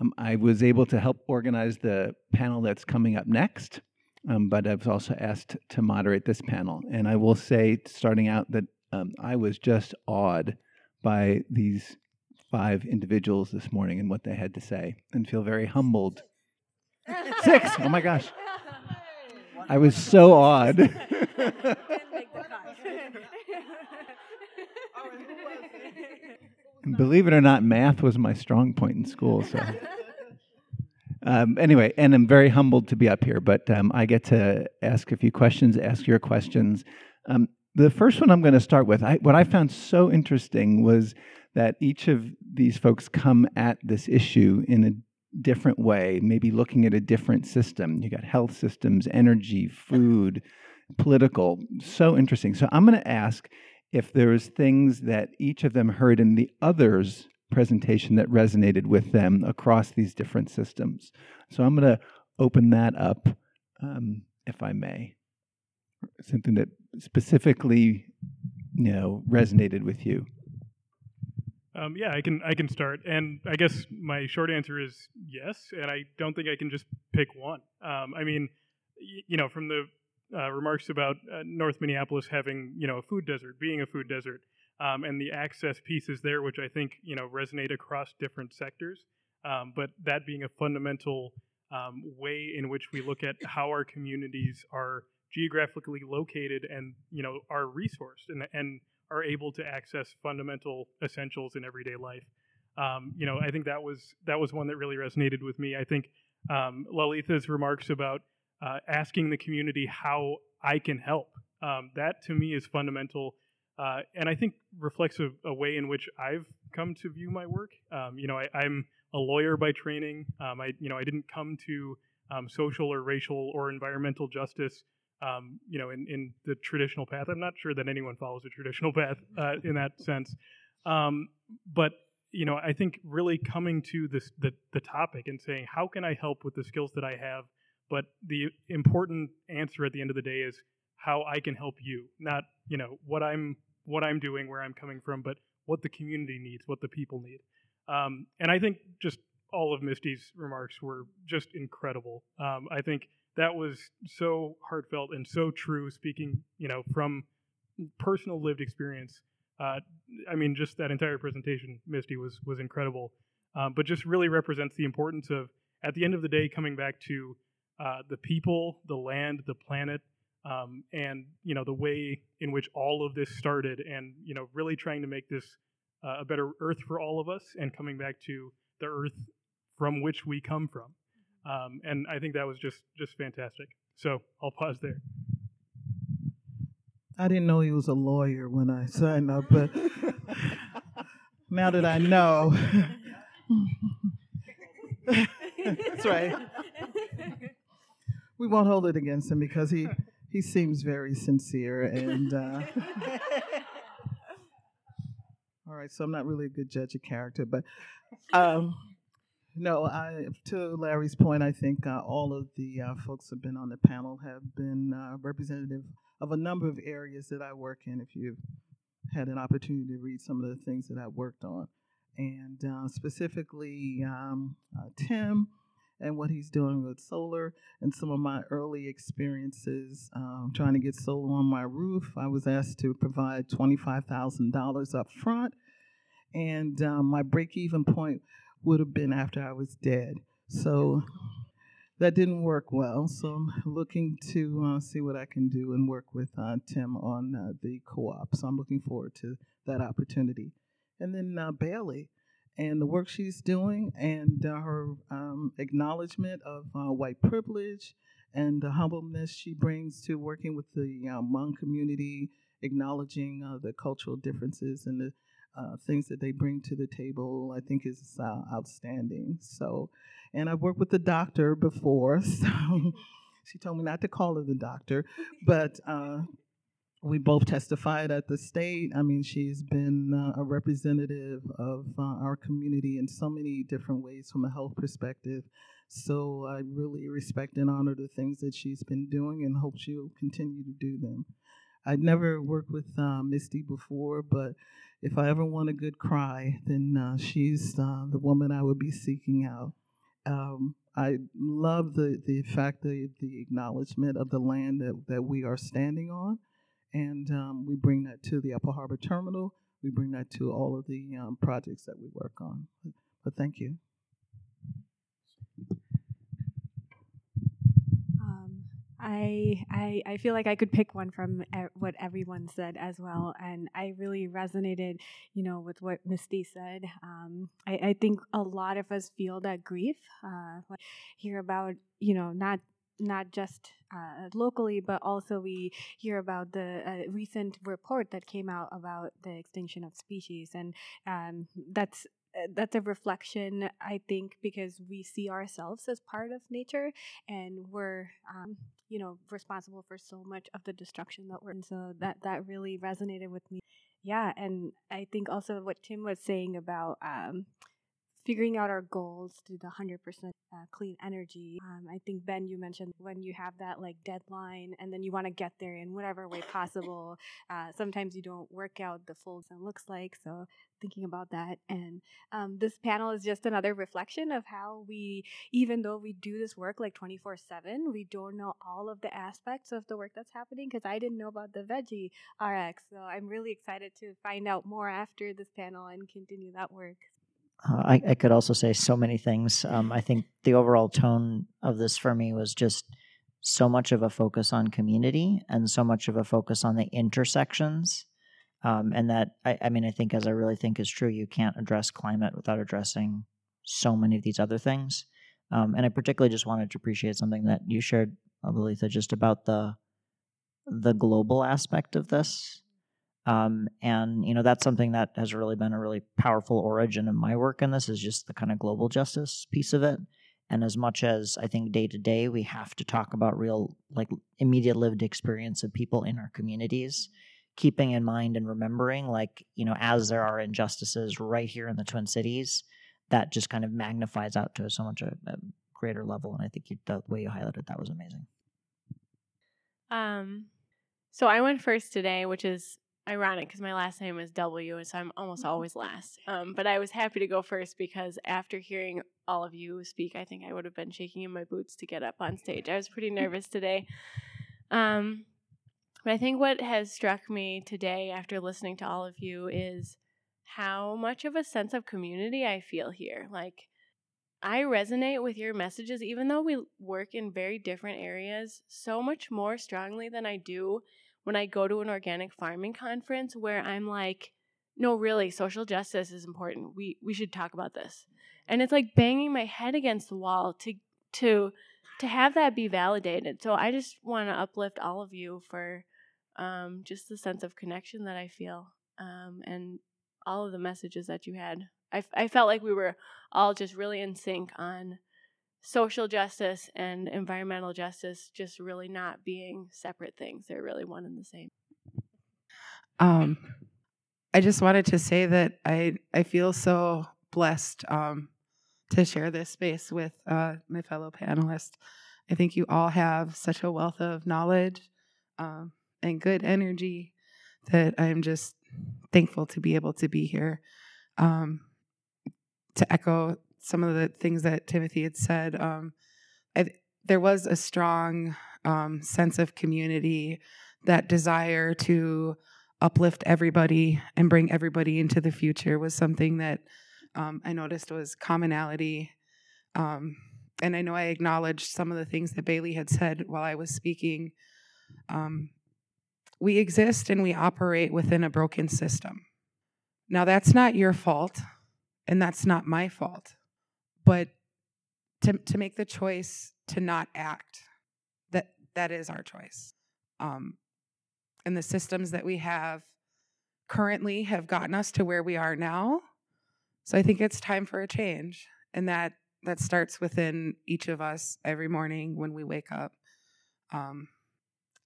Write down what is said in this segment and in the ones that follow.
Um, I was able to help organize the panel that's coming up next, um, but I was also asked to moderate this panel. And I will say, starting out, that um, I was just awed by these five individuals this morning and what they had to say, and feel very humbled. Six! Oh my gosh. I was so awed. Believe it or not, math was my strong point in school. So, um, anyway, and I'm very humbled to be up here. But um, I get to ask a few questions, ask your questions. Um, the first one I'm going to start with, I, what I found so interesting was that each of these folks come at this issue in a different way, maybe looking at a different system. You got health systems, energy, food, political. So interesting. So I'm going to ask if there's things that each of them heard in the other's presentation that resonated with them across these different systems. So I'm going to open that up, um, if I may. Something that specifically, you know, resonated with you. Um, yeah, I can I can start, and I guess my short answer is yes, and I don't think I can just pick one. Um, I mean, y- you know, from the uh, remarks about uh, North Minneapolis having you know a food desert, being a food desert, um, and the access pieces there, which I think you know resonate across different sectors. Um, but that being a fundamental um, way in which we look at how our communities are geographically located and you know are resourced and and are able to access fundamental essentials in everyday life. Um, you know, I think that was that was one that really resonated with me. I think um, Lalitha's remarks about uh, asking the community how I can help. Um, that to me is fundamental, uh, and I think reflects a, a, way in which I've come to view my work. Um, you know, I, am a lawyer by training. Um, I you know I didn't come to um, social or racial or environmental justice um, you know, in, in the traditional path. I'm not sure that anyone follows a traditional path uh, in that sense. Um, but you know, I think really coming to this the, the topic and saying, how can I help with the skills that I have? But the important answer at the end of the day is how I can help you, not you know what I'm what I'm doing, where I'm coming from, but what the community needs, what the people need. Um, and I think just all of Mysti's remarks were just incredible. Um, I think that was so heartfelt and so true. Speaking, you know, from personal lived experience. Uh, I mean, just that entire presentation, Mysti, was was incredible. Um, but just really represents the importance of, at the end of the day, coming back to uh, the people, the land, the planet, um, and you know the way in which all of this started, and you know really trying to make this uh, a better Earth for all of us, and coming back to the Earth from which we come from. Um, and I think that was just just fantastic. So I'll pause there. I didn't know he was a lawyer when I signed up, but now that I know, that's right. We won't hold it against him because he he seems very sincere and. Uh, all right, so I'm not really a good judge of character, but um, no, I, to Larry's point, I think uh, all of the uh, folks have been on the panel have been uh, representative of a number of areas that I work in. If you've had an opportunity to read some of the things that I've worked on, and uh, specifically um, uh, Tim and what he's doing with solar, and some of my early experiences um, trying to get solar on my roof. I was asked to provide twenty-five thousand dollars up front, and um, my break-even point would have been after I was dead. So that didn't work well. So I'm looking to uh, see what I can do and work with uh, Tim on uh, the co op. So I'm looking forward to that opportunity. And then uh, Bailey and the work she's doing and uh, her um, acknowledgement of uh, white privilege and the humbleness she brings to working with the Hmong community, acknowledging the cultural differences and the uh, things that they bring to the table, I think is uh, outstanding. So, and I've worked with the doctor before, so she told me not to call her the doctor, but uh, we both testified at the state. I mean, she's been uh, a representative of uh, our community in so many different ways from a health perspective. So I really respect and honor the things that she's been doing and hope she'll continue to do them. I'd never worked with uh, Mysti before, but if I ever want a good cry, then uh, she's uh, the woman I would be seeking out. Um, I love the, the fact that the acknowledgement of the land that, that we are standing on. And um, we bring that to the Upper Harbor Terminal. We bring that to all of the um, projects that we work on. But, but thank you. Um, I, I I feel like I could pick one from e- what everyone said as well, and I really resonated, you know, with what Mysti said. Um, I, I think a lot of us feel that grief. Uh, hear about, you know, not not just uh, locally, but also we hear about the uh, recent report that came out about the extinction of species, and um, that's uh, that's a reflection, I think, because we see ourselves as part of nature, and we're, um, you know, responsible for so much of the destruction that we're. And so that that really resonated with me. Yeah, and I think also what Tim was saying about um, figuring out our goals to the 100% uh, clean energy. Um, I think, Ben, you mentioned when you have that like deadline and then you want to get there in whatever way possible. Uh, sometimes you don't work out the full sun looks like. So, thinking about that. And um, this panel is just another reflection of how we, even though we do this work like 24 7, we don't know all of the aspects of the work that's happening because I didn't know about the veggie RX. So, I'm really excited to find out more after this panel and continue that work. Uh, I, I, could also say so many things. Um, I think the overall tone of this for me was just so much of a focus on community and so much of a focus on the intersections. Um, and that, I, I, mean, I think, as I really think is true, you can't address climate without addressing so many of these other things. Um, and I particularly just wanted to appreciate something that you shared, Lalitha, just about the the global aspect of this um, and you know that's something that has really been a really powerful origin of my work in this is just the kind of global justice piece of it. And as much as I think day to day we have to talk about real like immediate lived experience of people in our communities, keeping in mind and remembering like you know as there are injustices right here in the Twin Cities, that just kind of magnifies out to so much a, a greater level. And I think you, the way you highlighted that was amazing. Um, so I went first today, which is ironic because my last name is W, and so I'm almost mm-hmm. always last. Um, but I was happy to go first because after hearing all of you speak, I think I would have been shaking in my boots to get up on stage. I was pretty nervous today. Um, but I think what has struck me today after listening to all of you is how much of a sense of community I feel here. Like, I resonate with your messages, even though we work in very different areas, so much more strongly than I do when I go to an organic farming conference where I'm like, no, really, social justice is important. We we should talk about this. And it's like banging my head against the wall to to to have that be validated. So I just want to uplift all of you for um, just the sense of connection that I feel um, and all of the messages that you had. I, I felt like we were all just really in sync on social justice and environmental justice just really not being separate things. They're really one and the same. Um, I just wanted to say that I I feel so blessed um, to share this space with uh, my fellow panelists. I think you all have such a wealth of knowledge um, and good energy that I'm just thankful to be able to be here. Um, to echo some of the things that Timothy had said, um, I, there was a strong um, sense of community, that desire to uplift everybody and bring everybody into the future was something that um, I noticed was commonality. Um, and I know I acknowledged some of the things that Bailey had said while I was speaking. Um, we exist and we operate within a broken system. Now, that's not your fault, and that's not my fault but to to make the choice to not act that that is our choice. Um, and the systems that we have currently have gotten us to where we are now. So i think it's time for a change and that that starts within each of us every morning when we wake up. Um,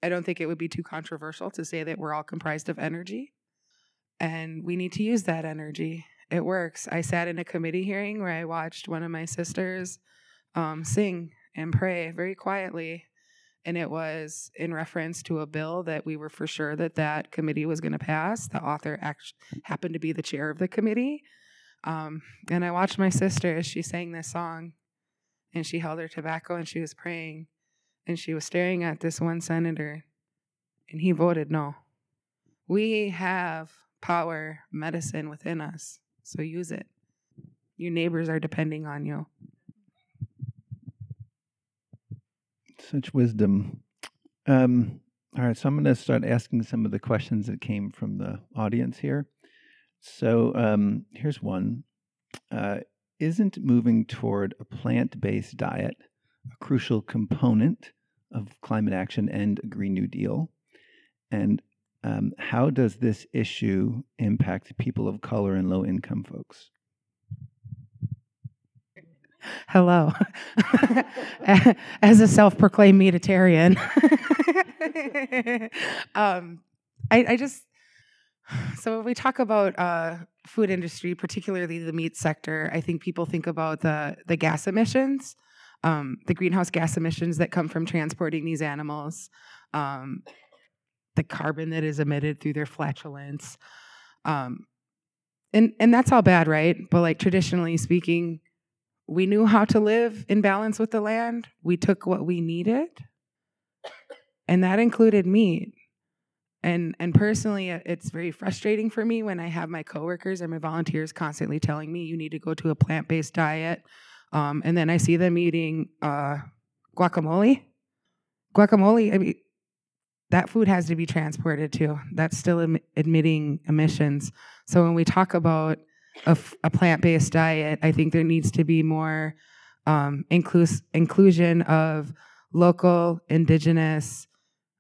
i don't think it would be too controversial to say that we're all comprised of energy and we need to use that energy it works. I sat in a committee hearing where I watched one of my sisters um, sing and pray very quietly, and it was in reference to a bill that we were for sure that that committee was going to pass. The author act- happened to be the chair of the committee, um, and I watched my sister as she sang this song, and she held her tobacco and she was praying and she was staring at this one senator and he voted no. We have power, medicine within us, so use it. Your neighbors are depending on you. Such wisdom. Um, all right, so I'm going to start asking some of the questions that came from the audience here. So um, here's one uh, Isn't moving toward a plant based diet a crucial component of climate action and a Green New Deal? And um, how does this issue impact people of color and low income folks? Hello. As a self proclaimed meatitarian, um, I, I, just, so when we talk about uh, food industry, particularly the meat sector, I think people think about the, the gas emissions, um, the greenhouse gas emissions that come from transporting these animals. Um, the carbon that is emitted through their flatulence. Um, and and that's all bad, right? But like traditionally speaking, we knew how to live in balance with the land. We took what we needed, and that included meat. And and personally, it's very frustrating for me when I have my coworkers and my volunteers constantly telling me you need to go to a plant based diet, um, and then I see them eating uh, guacamole. Guacamole. I mean, that food has to be transported too. That's still em- emitting emissions. So when we talk about a, f- a plant-based diet, I think there needs to be more um, inclus- inclusion of local, indigenous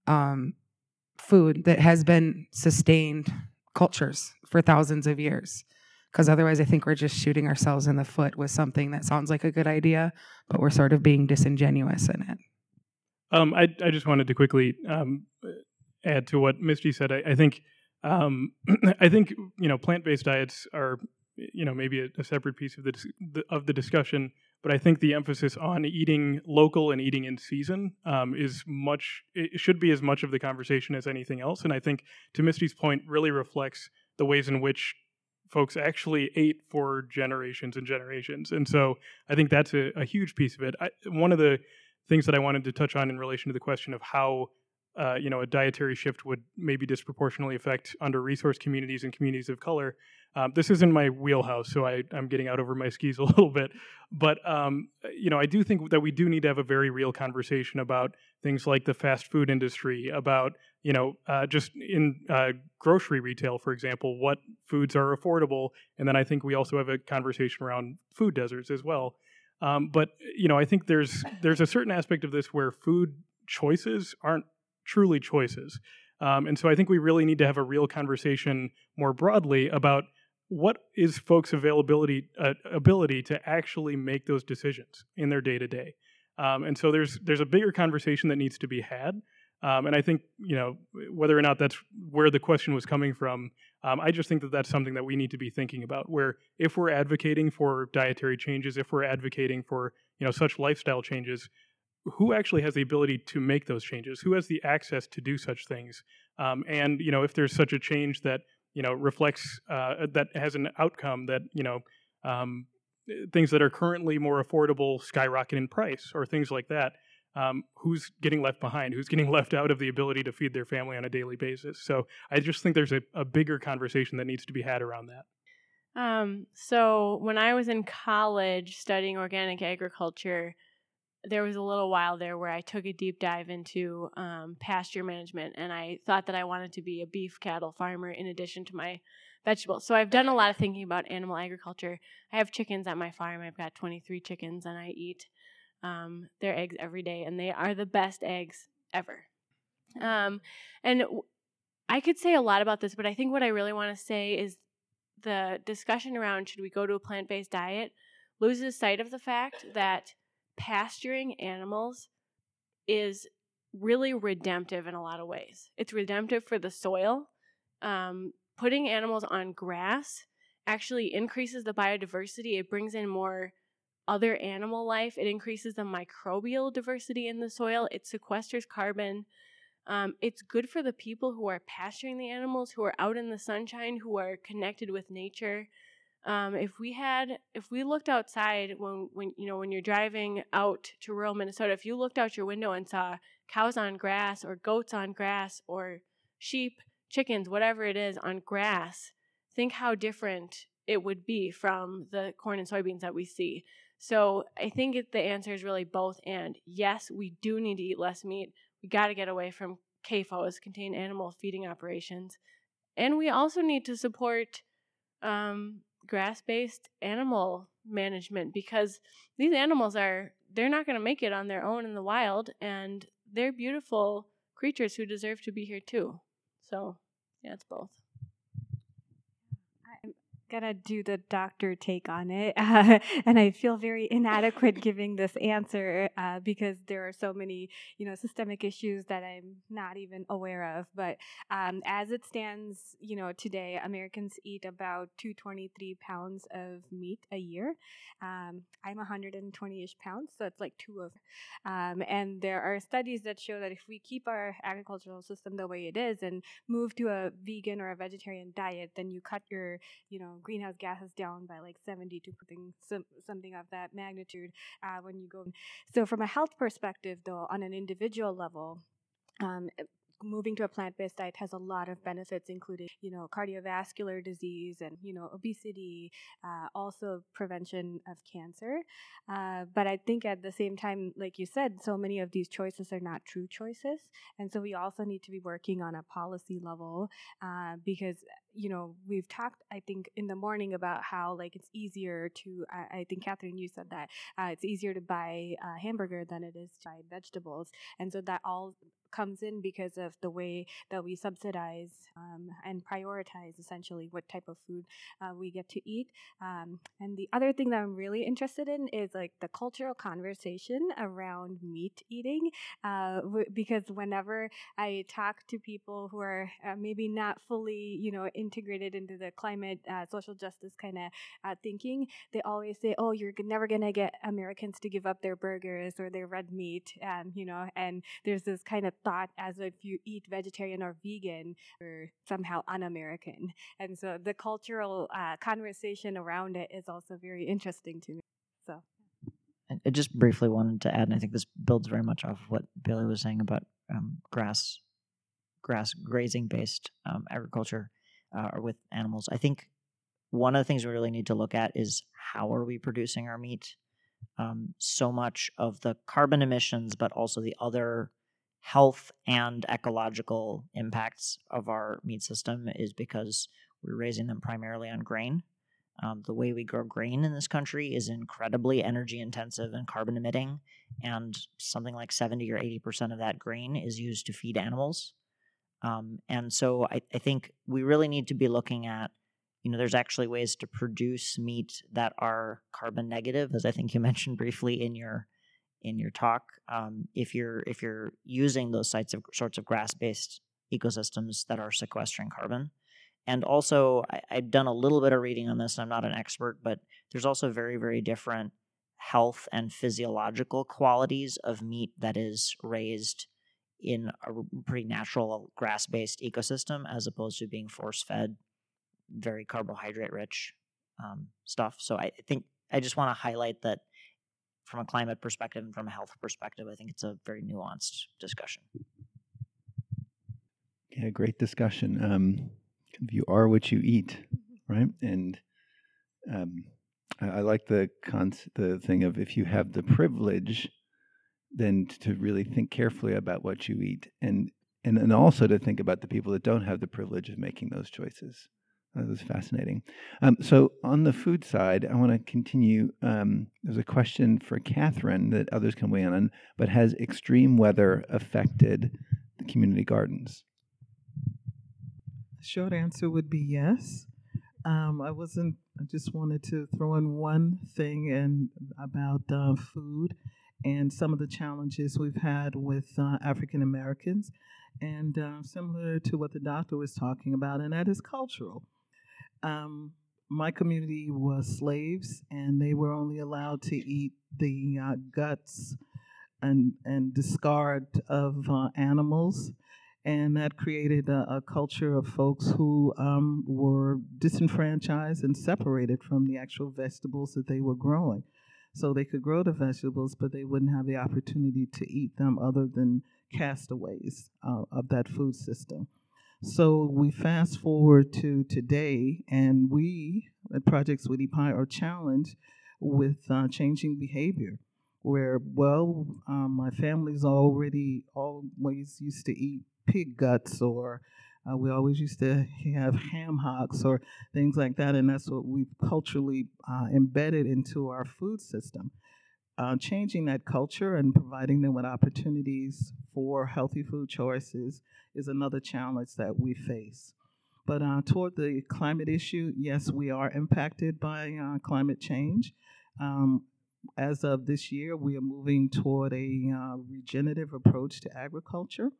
um, food that has been sustained cultures for thousands of years. Because otherwise, I think we're just shooting ourselves in the foot with something that sounds like a good idea, but we're sort of being disingenuous in it. Um, I I just wanted to quickly um, add to what Mysti said. I, I think um, I think you know plant based diets are you know maybe a, a separate piece of the, the, of the discussion, but I think the emphasis on eating local and eating in season um, is much. It should be as much of the conversation as anything else. And I think to Mysti's point, really reflects the ways in which folks actually ate for generations and generations. And so I think that's a, a huge piece of it. I, one of the things that I wanted to touch on in relation to the question of how uh, you know a dietary shift would maybe disproportionately affect under resource communities and communities of color. Um, this is in my wheelhouse, so I, am getting out over my skis a little bit. But um, you know, I do think that we do need to have a very real conversation about things like the fast food industry, about you know, uh, just in uh, grocery retail, for example, what foods are affordable, and then I think we also have a conversation around food deserts as well. Um, but you know, I think there's there's a certain aspect of this where food choices aren't truly choices, um, and so I think we really need to have a real conversation more broadly about what is folks' availability uh, ability to actually make those decisions in their day to day. And so there's there's a bigger conversation that needs to be had. Um, and I think you know whether or not that's where the question was coming from. Um, I just think that that's something that we need to be thinking about. Where if we're advocating for dietary changes, if we're advocating for you know such lifestyle changes, who actually has the ability to make those changes? Who has the access to do such things? Um, and you know if there's such a change that you know reflects uh, that has an outcome that you know um, things that are currently more affordable skyrocket in price or things like that um, who's getting left behind, who's getting left out of the ability to feed their family on a daily basis. So I just think there's a, a bigger conversation that needs to be had around that. Um, so when I was in college studying organic agriculture, there was a little while there where I took a deep dive into um, pasture management, and I thought that I wanted to be a beef cattle farmer in addition to my vegetables. So I've done a lot of thinking about animal agriculture. I have chickens at my farm. I've got 23 chickens, and I eat um, their eggs every day, and they are the best eggs ever. Um, and I could say a lot about this, but I think what I really want to say is the discussion around should we go to a plant based diet loses sight of the fact that pasturing animals is really redemptive in a lot of ways. It's redemptive for the soil. Um, putting animals on grass actually increases the biodiversity. It brings in more other animal life. It increases the microbial diversity in the soil. It sequesters carbon. Um, it's good for the people who are pasturing the animals, who are out in the sunshine, who are connected with nature. Um, if we had, if we looked outside when, when you know, when you're driving out to rural Minnesota, if you looked out your window and saw cows on grass or goats on grass or sheep, chickens, whatever it is on grass, think how different it would be from the corn and soybeans that we see. So I think the answer is really both and. Yes, we do need to eat less meat. We got to get away from CAFOs, contained animal feeding operations. And we also need to support um, grass based animal management because these animals are, they're not going to make it on their own in the wild. And they're beautiful creatures who deserve to be here too. So, yeah, it's both gonna do the doctor take on it, uh, and I feel very inadequate giving this answer uh, because there are so many, you know, systemic issues that I'm not even aware of. But um, as it stands, you know, today Americans eat about 223 pounds of meat a year. Um, I'm 120ish pounds, so it's like two of. Um, and there are studies that show that if we keep our agricultural system the way it is and move to a vegan or a vegetarian diet, then you cut your, you know, greenhouse gases down by like 70 to something, some, something of that magnitude uh, when you go. So, from a health perspective, though, on an individual level, um, moving to a plant-based diet has a lot of benefits including you know cardiovascular disease and you know obesity uh, also prevention of cancer. Uh, but i think at the same time like you said so many of these choices are not true choices. And so we also need to be working on a policy level uh, because you know we've talked i think in the morning about how like it's easier to i, I think catherine you said that uh, it's easier to buy a hamburger than it is to buy vegetables. And so that all comes in because of the way that we subsidize um, and prioritize essentially what type of food uh, we get to eat. Um, and the other thing that I'm really interested in is like the cultural conversation around meat eating, uh, w- because whenever I talk to people who are uh, maybe not fully, you know, integrated into the climate, uh, social justice kind of uh, thinking, they always say, "Oh, you're never gonna get Americans to give up their burgers or their red meat," and you know, and there's this kind of thought as if you eat vegetarian or vegan or somehow un-American. And so the cultural uh, conversation around it is also very interesting to me. So. I just briefly wanted to add, and I think this builds very much off of what Bailey was saying about um, grass, grass grazing based um, agriculture uh, or with animals. I think one of the things we really need to look at is how are we producing our meat. Um, so much of the carbon emissions, but also the other health and ecological impacts of our meat system is because we're raising them primarily on grain. Um, the way we grow grain in this country is incredibly energy intensive and carbon emitting, and something like 70 or 80% of that grain is used to feed animals. Um, and so I, I think we really need to be looking at you know, there's actually ways to produce meat that are carbon negative, as I think you mentioned briefly in your in your talk. Um, if you're if you're using those sites of sorts of grass based ecosystems that are sequestering carbon, and also I, I've done a little bit of reading on this. I'm not an expert, but there's also very very different health and physiological qualities of meat that is raised in a pretty natural grass based ecosystem as opposed to being force fed very carbohydrate rich um, stuff. So I think I just want to highlight that from a climate perspective and from a health perspective, I think it's a very nuanced discussion. Yeah, great discussion. Um, you are what you eat, right? And um, I, I, like the con- the thing of if you have the privilege, then to really think carefully about what you eat, and and and also to think about the people that don't have the privilege of making those choices. That was fascinating. Um, so, on the food side, I want to continue. Um, there's a question for Catherine that others can weigh in on, but has extreme weather affected the community gardens? The short answer would be yes. Um, I wasn't. I just wanted to throw in one thing and about uh, food and some of the challenges we've had with uh, African Americans, and uh, similar to what the doctor was talking about, and that is cultural. Um, my community was slaves, and they were only allowed to eat the uh, guts and and discard of uh, animals. And that created a, a culture of folks who um, were disenfranchised and separated from the actual vegetables that they were growing. So they could grow the vegetables, but they wouldn't have the opportunity to eat them other than castaways uh, of that food system. So we fast forward to today, and we at Project Sweetie Pie are challenged with uh, changing behavior. Where, well, um, my family's already always used to eat pig guts, or uh, we always used to have ham hocks, or things like that, and that's what we've culturally uh, embedded into our food system uh, changing that culture and providing them with opportunities for healthy food choices is another challenge that we face. But uh, toward the climate issue, yes, we are impacted by uh, climate change. Um, as of this year, we are moving toward a uh, regenerative approach to agriculture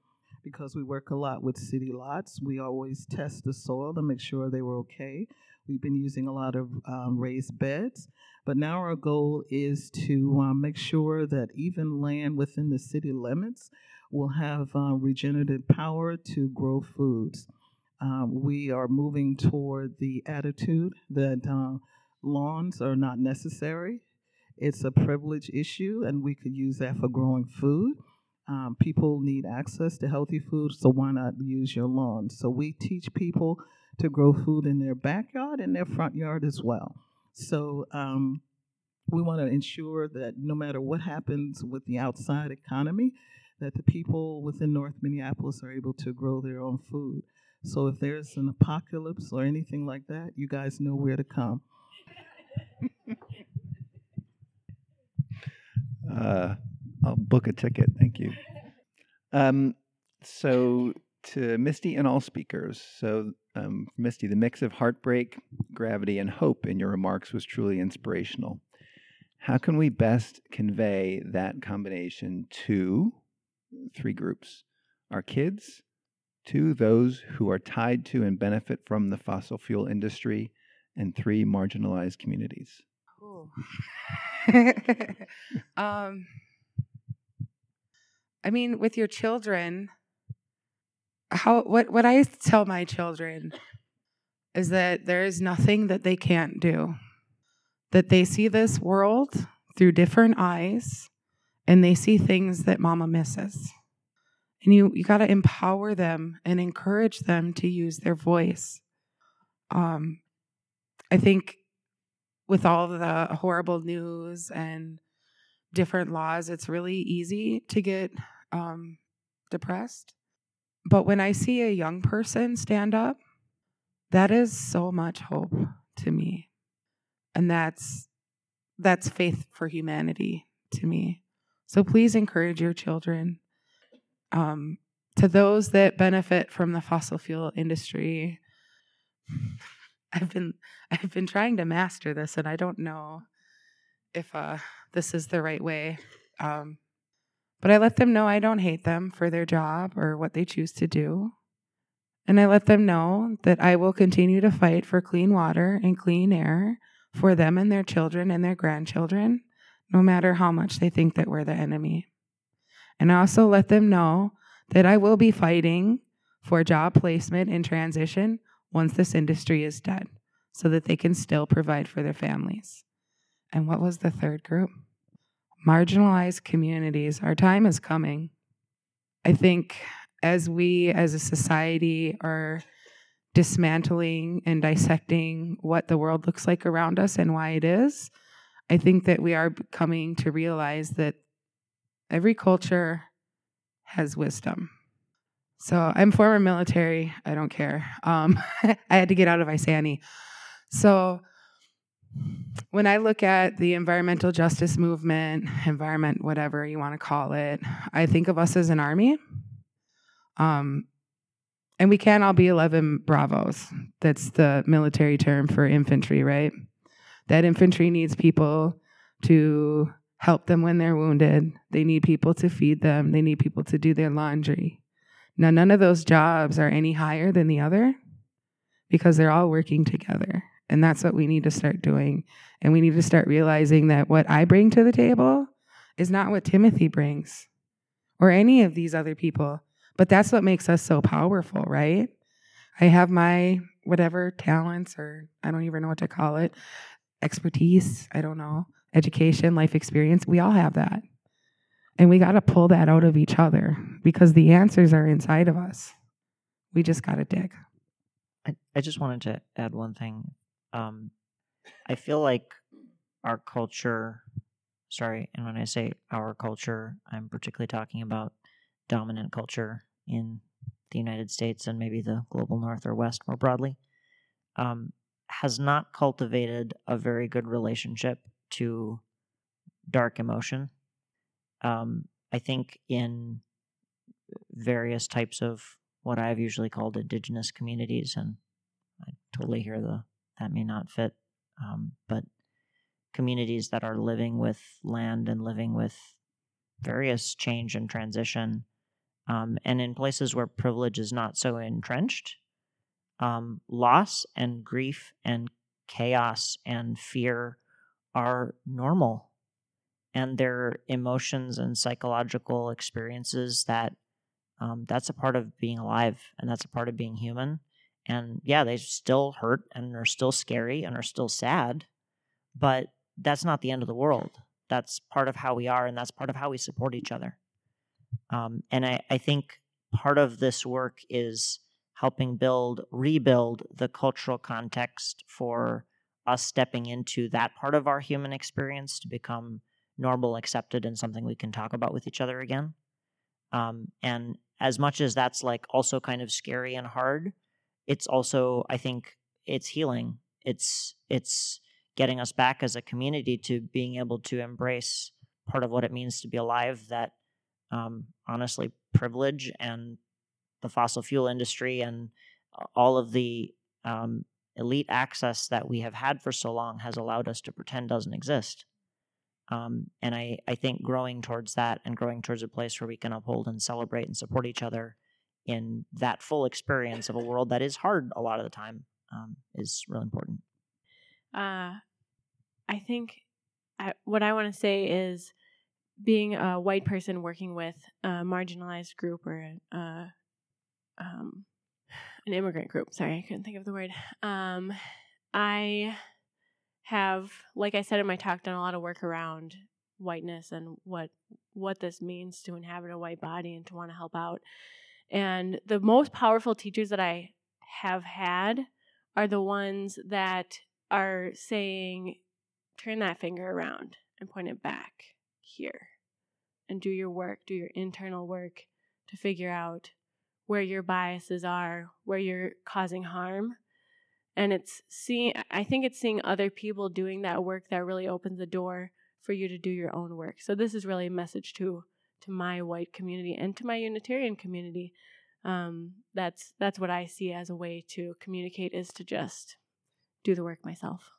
because we work a lot with city lots. We always test the soil to make sure they were okay. We've been using a lot of um, raised beds, but now our goal is to um, make sure that even land within the city limits will have uh, regenerative power to grow foods. Um, we are moving toward the attitude that uh, lawns are not necessary. It's a privilege issue, and we could use that for growing food. Um, people need access to healthy food, so why not use your lawn? So we teach people to grow food in their backyard and their front yard as well. So um, we want to ensure that no matter what happens with the outside economy, that the people within North Minneapolis are able to grow their own food. So if there's an apocalypse or anything like that, you guys know where to come. uh, I'll book a ticket. Thank you. Um, so to Mysti and all speakers. So, um, Mysti, the mix of heartbreak, gravity, and hope in your remarks was truly inspirational. How can we best convey that combination to three groups our kids, to those who are tied to and benefit from the fossil fuel industry, and three marginalized communities? um, I mean, with your children, how what what I tell my children is that there is nothing that they can't do. That they see this world through different eyes and they see things that mama misses. And you you got to empower them and encourage them to use their voice. Um I think with all the horrible news and different laws, it's really easy to get um, depressed. But when I see a young person stand up, that is so much hope to me. And that's that's faith for humanity to me. So please encourage your children. Um, to those that benefit from the fossil fuel industry, I've been I've been trying to master this, and I don't know if uh, this is the right way. Um, but I let them know I don't hate them for their job or what they choose to do. And I let them know that I will continue to fight for clean water and clean air for them and their children and their grandchildren, no matter how much they think that we're the enemy. And I also let them know that I will be fighting for job placement and transition once this industry is dead so that they can still provide for their families. And what was the third group? Marginalized communities. Our time is coming. I think as we as a society are dismantling and dissecting what the world looks like around us and why it is, I think that we are coming to realize that every culture has wisdom. So I'm former military. I don't care. Um, I had to get out of Isani. So when I look at the environmental justice movement, environment, whatever you want to call it, I think of us as an army. Um, and we can't all be 11 bravos. That's the military term for infantry, right? That infantry needs people to help them when they're wounded. They need people to feed them. They need people to do their laundry. Now, none of those jobs are any higher than the other because they're all working together. And that's what we need to start doing. And we need to start realizing that what I bring to the table is not what Timothy brings or any of these other people, But that's what makes us so powerful, right? I have my whatever talents, or I don't even know what to call it, expertise, I don't know, education, life experience. We all have that. And we got to pull that out of each other because the answers are inside of us. We just got to dig. I, I just wanted to add one thing. Um, I feel like our culture, sorry, and when I say our culture, I'm particularly talking about dominant culture in the United States and maybe the global north or west more broadly, um, has not cultivated a very good relationship to dark emotion. Um, I think in various types of what I've usually called indigenous communities, and I totally hear the that may not fit, um, but communities that are living with land and living with various change and transition, um, and in places where privilege is not so entrenched, um, loss and grief and chaos and fear are normal. And they're emotions and psychological experiences that um, that's a part of being alive and that's a part of being human. And yeah, they still hurt and are still scary and are still sad, but that's not the end of the world. That's part of how we are and that's part of how we support each other. Um, and I, I think part of this work is helping build, rebuild the cultural context for us stepping into that part of our human experience to become normal, accepted, and something we can talk about with each other again. Um, and as much as that's like also kind of scary and hard, it's also I think it's healing. It's it's getting us back as a community to being able to embrace part of what it means to be alive. That um, honestly, privilege and the fossil fuel industry and all of the um, elite access that we have had for so long has allowed us to pretend doesn't exist. Um, and I, I think growing towards that and growing towards a place where we can uphold and celebrate and support each other in that full experience of a world that is hard a lot of the time um, is really important. Uh, I think I, what I want to say is being a white person working with a marginalized group or uh, um, an immigrant group. Sorry, I couldn't think of the word. Um, I have, like I said in my talk, done a lot of work around whiteness and what what this means to inhabit a white body and to want to help out. And the most powerful teachers that I have had are the ones that are saying, turn that finger around and point it back here and do your work, do your internal work to figure out where your biases are, where you're causing harm. And it's seeing, I think it's seeing other people doing that work that really opens the door for you to do your own work. So this is really a message to to my white community and to my Unitarian community. Um, that's that's what I see as a way to communicate is to just do the work myself.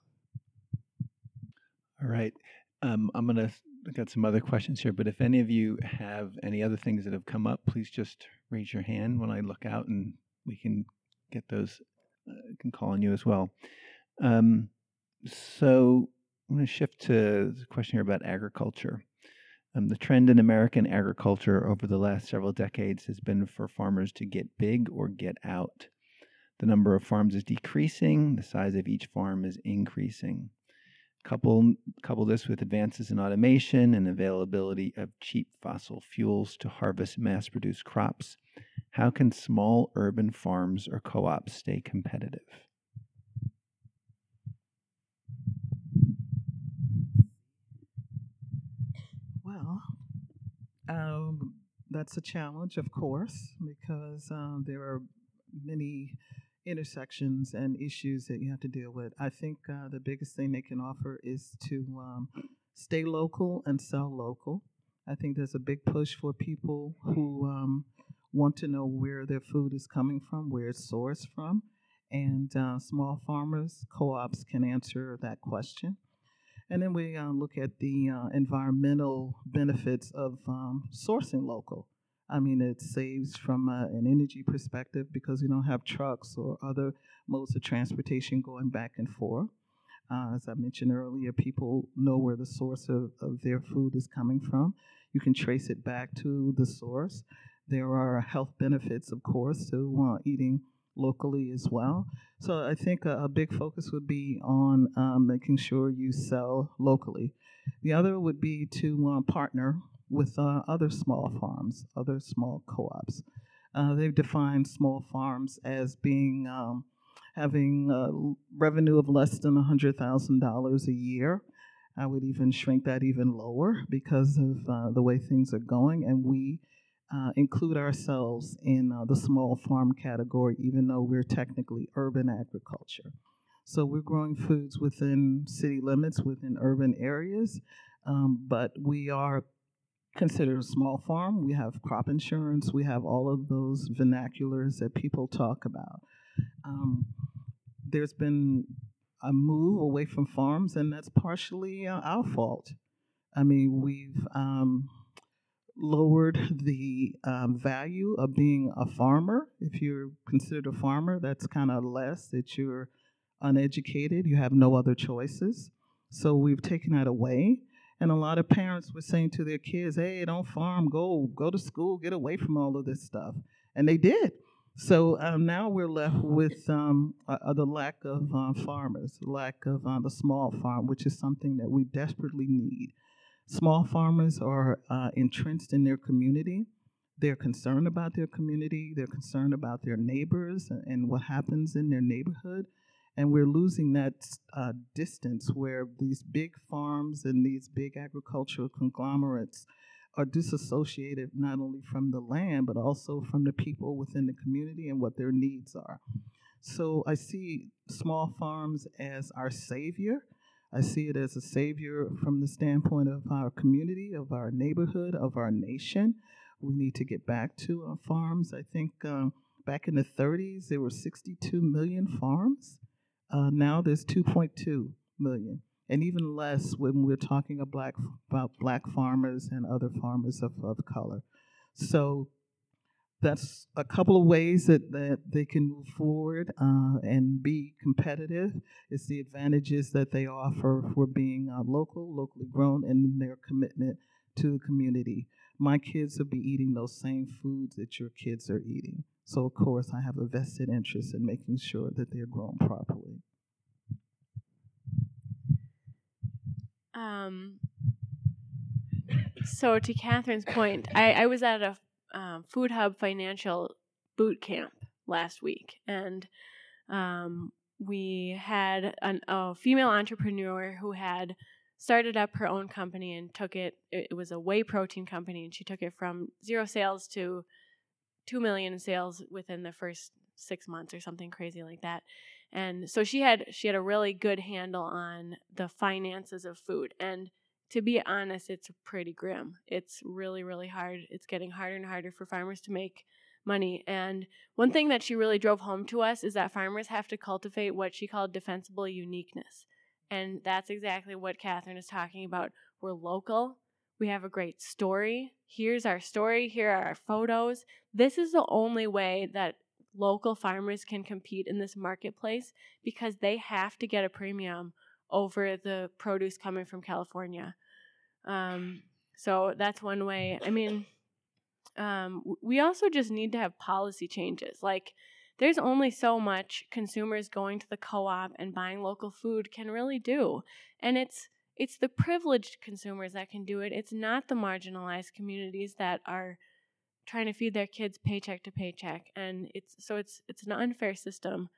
All right. Um, I'm to look at some other questions here, but if any of you have any other things that have come up, please just raise your hand when I look out and we can get those, uh, can call on you as well. Um, so I'm going to shift to the question here about agriculture. Um, the trend in American agriculture over the last several decades has been for farmers to get big or get out. The number of farms is decreasing, the size of each farm is increasing. Couple, couple this with advances in automation and availability of cheap fossil fuels to harvest mass produced crops. How can small urban farms or co ops stay competitive? Well, um, that's a challenge, of course, because um, there are many intersections and issues that you have to deal with. I think uh, the biggest thing they can offer is to um, stay local and sell local. I think there's a big push for people who um, want to know where their food is coming from, where it's sourced from, and uh, small farmers, co ops can answer that question. And then we uh, look at the uh, environmental benefits of um, sourcing local. I mean, it saves from uh, an energy perspective because you don't have trucks or other modes of transportation going back and forth. Uh, as I mentioned earlier, people know where the source of, of their food is coming from. You can trace it back to the source. there are health benefits, of course, to uh, eating locally as well. So I think a, a big focus would be on um, making sure you sell locally. The other would be to uh, partner with uh, other small farms, other small co-ops. Uh, they've defined small farms as being um, having revenue of less than $100,000 a year. I would even shrink that even lower because of uh, the way things are going, and we uh, include ourselves in uh, the small farm category, even though we're technically urban agriculture. So we're growing foods within city limits, within urban areas, um, but we are considered a small farm. We have crop insurance. We have all of those vernaculars that people talk about. Um, there's been a move away from farms, and that's partially uh, our fault. I mean, we've um, lowered the um, value of being a farmer. If you're considered a farmer, that's kind of less that you're uneducated, you have no other choices. So we've taken that away. And a lot of parents were saying to their kids, hey, don't farm, go, go to school, get away from all of this stuff. And they did. So um, now we're left with um, uh, the lack of uh, farmers, lack of uh, the small farm, which is something that we desperately need. Small farmers are uh, entrenched in their community. They're concerned about their community. They're concerned about their neighbors and, and what happens in their neighborhood. And we're losing that uh, distance where these big farms and these big agricultural conglomerates are disassociated not only from the land, but also from the people within the community and what their needs are. So I see small farms as our savior. I see it as a savior from the standpoint of our community, of our neighborhood, of our nation. We need to get back to our farms. I think um, back in the 30s, there were 62 million farms. Uh, now there's 2.2 million and even less when we're talking about black, about black farmers and other farmers of, of color. So that's a couple of ways that, that they can move forward uh, and be competitive. It's the advantages that they offer for being uh, local, locally grown, and their commitment to the community. My kids will be eating those same foods that your kids are eating. So, of course, I have a vested interest in making sure that they're grown properly. Um, so to Catherine's point, I, I was at a um, Food Hub financial boot camp last week, and um, we had an, a female entrepreneur who had started up her own company and took it. It was a whey protein company, and she took it from zero sales to two million sales within the first six months or something crazy like that and so she had she had a really good handle on the finances of food and to be honest it's pretty grim. It's really really hard. It's getting harder and harder for farmers to make money and one thing that she really drove home to us is that farmers have to cultivate what she called defensible uniqueness and that's exactly what catherine is talking about. We're local. We have a great story. Here's our story. Here are our photos. This is the only way that local farmers can compete in this marketplace because they have to get a premium over the produce coming from California. Um, so that's one way. I mean, um, we also just need to have policy changes. Like, there's only so much consumers going to the co-op and buying local food can really do, and it's it's the privileged consumers that can do it. It's not the marginalized communities that are trying to feed their kids paycheck to paycheck and it's so it's it's an unfair system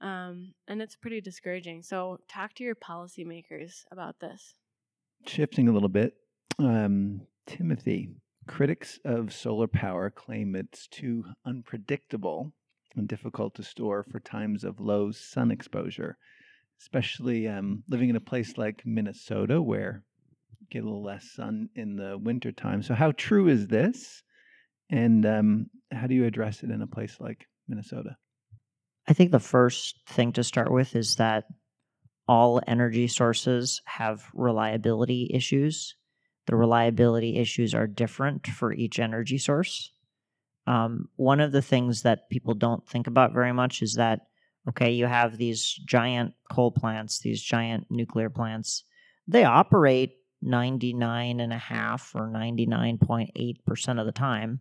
um, and it's pretty discouraging so talk to your policymakers about this shifting a little bit um, timothy critics of solar power claim it's too unpredictable and difficult to store for times of low sun exposure especially um, living in a place like minnesota where you get a little less sun in the wintertime so how true is this and um, how do you address it in a place like Minnesota? I think the first thing to start with is that all energy sources have reliability issues. The reliability issues are different for each energy source. Um, one of the things that people don't think about very much is that, okay, you have these giant coal plants, these giant nuclear plants. They operate 99.5 or 99.8% of the time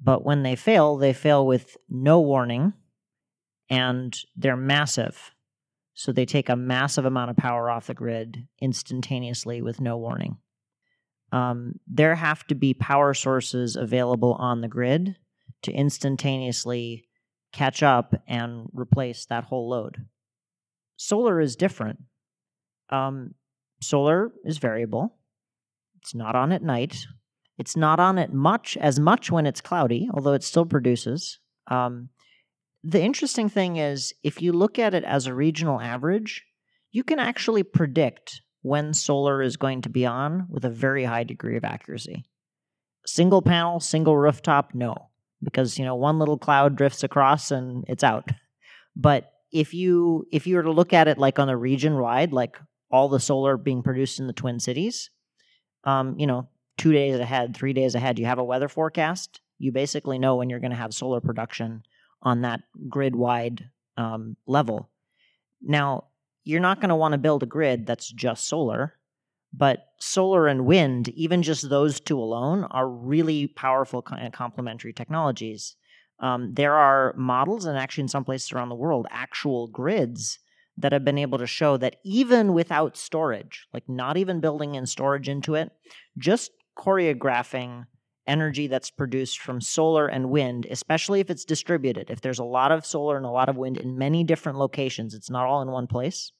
But when they fail, they fail with no warning and they're massive. So they take a massive amount of power off the grid instantaneously with no warning. Um, there have to be power sources available on the grid to instantaneously catch up and replace that whole load. Solar is different. Um, solar is variable. It's not on at night. It's not on at much as much when it's cloudy, although it still produces. Um, the interesting thing is, if you look at it as a regional average, you can actually predict when solar is going to be on with a very high degree of accuracy. Single panel, single rooftop, no, because you know one little cloud drifts across and it's out. But if you if you were to look at it like on a region wide, like all the solar being produced in the Twin Cities, um, you know, two days ahead, three days ahead, you have a weather forecast. You basically know when you're going to have solar production on that grid wide um, level. Now, you're not going to want to build a grid that's just solar, but solar and wind, even just those two alone, are really powerful complementary technologies. Um, there are models, and actually in some places around the world, actual grids that have been able to show that even without storage, like not even building in storage into it, just choreographing energy that's produced from solar and wind, especially if it's distributed. If there's a lot of solar and a lot of wind in many different locations, it's not all in one place.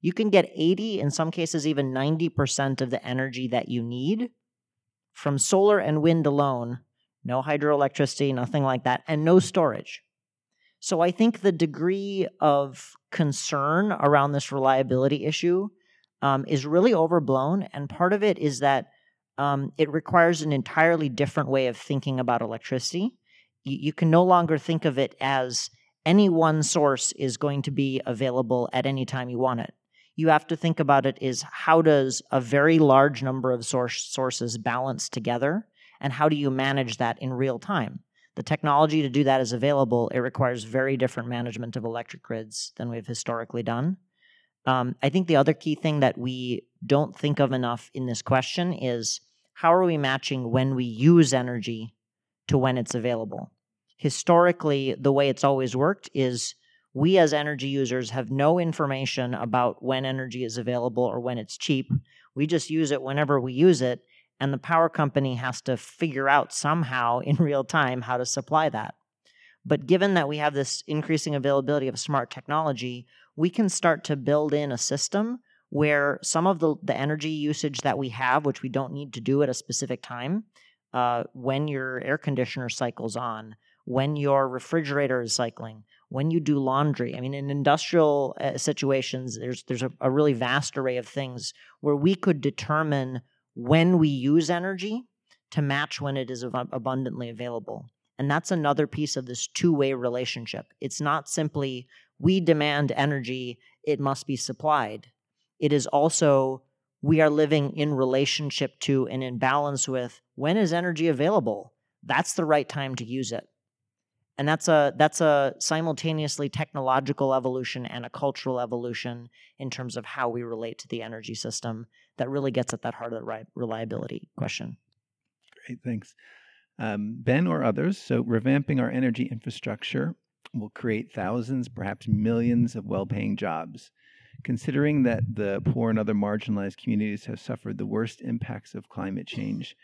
You can get 80, in some cases, even 90% of the energy that you need from solar and wind alone. No hydroelectricity, nothing like that, and no storage. So I think the degree of concern around this reliability issue um, is really overblown. And part of it is that um, it requires an entirely different way of thinking about electricity. You, you can no longer think of it as any one source is going to be available at any time you want it. You have to think about it is how does a very large number of source sources balance together and how do you manage that in real time? The technology to do that is available. It requires very different management of electric grids than we've historically done. Um, I think the other key thing that we don't think of enough in this question is how are we matching when we use energy to when it's available? Historically, the way it's always worked is we as energy users have no information about when energy is available or when it's cheap. We just use it whenever we use it, and the power company has to figure out somehow in real time how to supply that. But given that we have this increasing availability of smart technology, we can start to build in a system where some of the, the energy usage that we have, which we don't need to do at a specific time, uh, when your air conditioner cycles on, when your refrigerator is cycling, when you do laundry. I mean, in industrial uh, situations, there's there's a, a really vast array of things where we could determine when we use energy to match when it is ab- abundantly available. And that's another piece of this two way relationship. It's not simply we demand energy, it must be supplied it is also we are living in relationship to and in balance with when is energy available? That's the right time to use it. And that's a that's a simultaneously technological evolution and a cultural evolution in terms of how we relate to the energy system that really gets at that heart of the reliability question. Great thanks. Um, ben or others so revamping our energy infrastructure will create thousands perhaps millions of well-paying jobs Considering that the poor and other marginalized communities have suffered the worst impacts of climate change,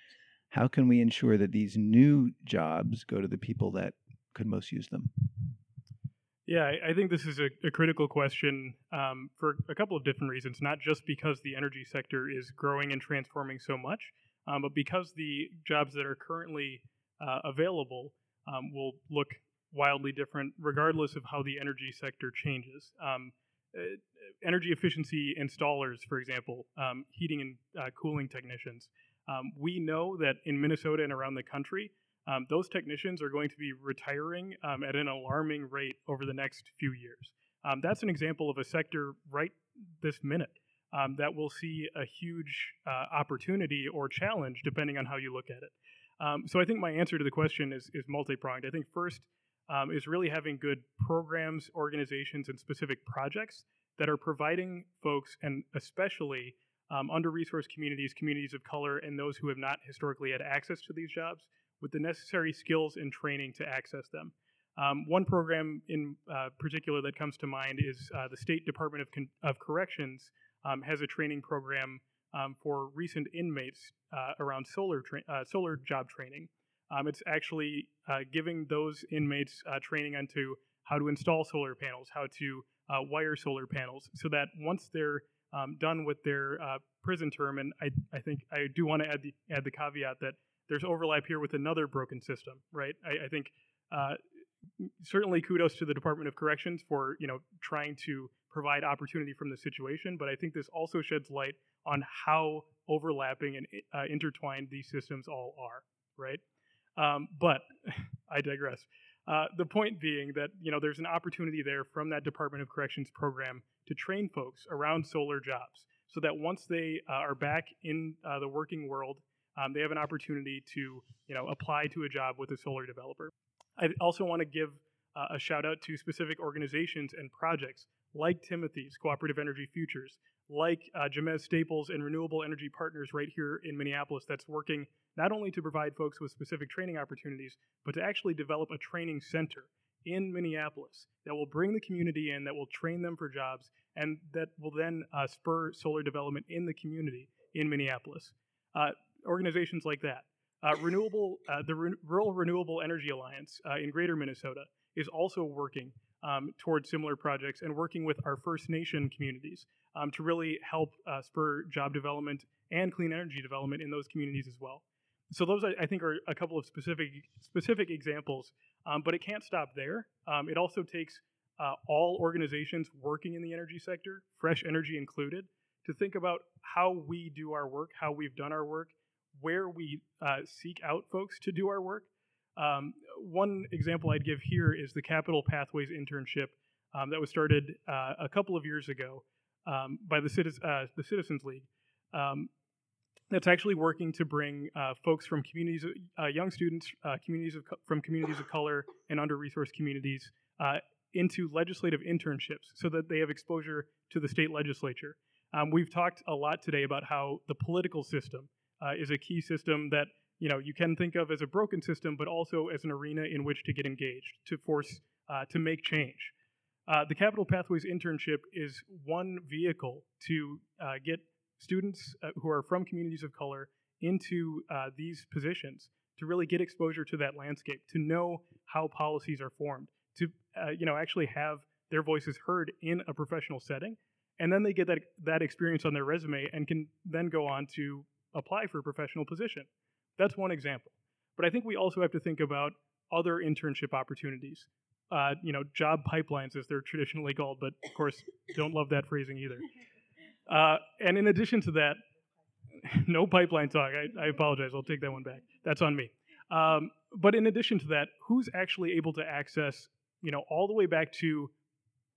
how can we ensure that these new jobs go to the people that could most use them? Yeah, I think this is a, a critical question um, for a couple of different reasons. Not just because the energy sector is growing and transforming so much, um, but because the jobs that are currently uh, available um, will look wildly different regardless of how the energy sector changes. Um, energy efficiency installers, for example, um, heating and uh, cooling technicians. Um, we know that in Minnesota and around the country, um, those technicians are going to be retiring um, at an alarming rate over the next few years. Um, that's an example of a sector right this minute um, that will see a huge uh, opportunity or challenge depending on how you look at it. so I think my answer to the question is, is multi pronged. I think first, um, is really having good programs, organizations, and specific projects that are providing folks, and especially um, under-resourced communities, communities of color, and those who have not historically had access to these jobs with the necessary skills and training to access them. Um, one program in uh, particular that comes to mind is uh, the State Department of, Con- of Corrections um, has a training program um, for recent inmates uh, around solar tra- uh, solar job training. Um, it's actually uh, giving those inmates uh, training onto how to install solar panels, how to wire solar panels, so that once they're um, done with their prison term, and I, I think I do want to add the add the caveat that there's overlap here with another broken system, right? I, I think uh, certainly kudos to the Department of Corrections for you know trying to provide opportunity from the situation, but I think this also sheds light on how overlapping and uh, intertwined these systems all are, right? Um, but I digress. Uh, the point being that you know there's an opportunity there from that Department of Corrections program to train folks around solar jobs, so that once they uh, are back in uh, the working world um, they have an opportunity to you know apply to a job with a solar developer. I also want to give uh, a shout out to specific organizations and projects like Timothy's Cooperative Energy Futures, like uh, Jamez Staples and Renewable Energy Partners right here in Minneapolis, that's working not only to provide folks with specific training opportunities, but to actually develop a training center in Minneapolis that will bring the community in, that will train them for jobs, and that will then uh, spur solar development in the community in Minneapolis. Uh, organizations like that. Uh, renewable, uh, the Re- Rural Renewable Energy Alliance uh, in Greater Minnesota is also working um, towards similar projects and working with our First Nation communities um, to really help uh, spur job development and clean energy development in those communities as well. So those, I, I think, are a couple of specific specific examples. Um, but it can't stop there. Um, it also takes uh, all organizations working in the energy sector, Fresh Energy included, to think about how we do our work, how we've done our work, where we uh, seek out folks to do our work. Um, one example I'd give here is the Capitol Pathways internship um, that was started uh, a couple of years ago um, by the, Citi- uh, the Citizens League. Um, that's actually working to bring uh, folks from communities, uh, young students, uh, communities of co- from communities of color and under-resourced communities into legislative internships so that they have exposure to the state legislature. Um, we've talked a lot today about how the political system uh, is a key system that you know you can think of as a broken system, but also as an arena in which to get engaged, to force, uh, to make change. Uh, the Capitol Pathways internship is one vehicle to uh, get students uh, who are from communities of color into uh, these positions to really get exposure to that landscape, to know how policies are formed, to you know actually have their voices heard in a professional setting, and then they get that that experience on their resume and can then go on to apply for a professional position. That's one example. But I think we also have to think about other internship opportunities. Uh, you know, job pipelines, as they're traditionally called, but of course, don't love that phrasing either. Uh, and in addition to that, no pipeline talk. I, I, apologize. I'll take that one back. That's on me. Um, but in addition to that, who's actually able to access, you know, all the way back to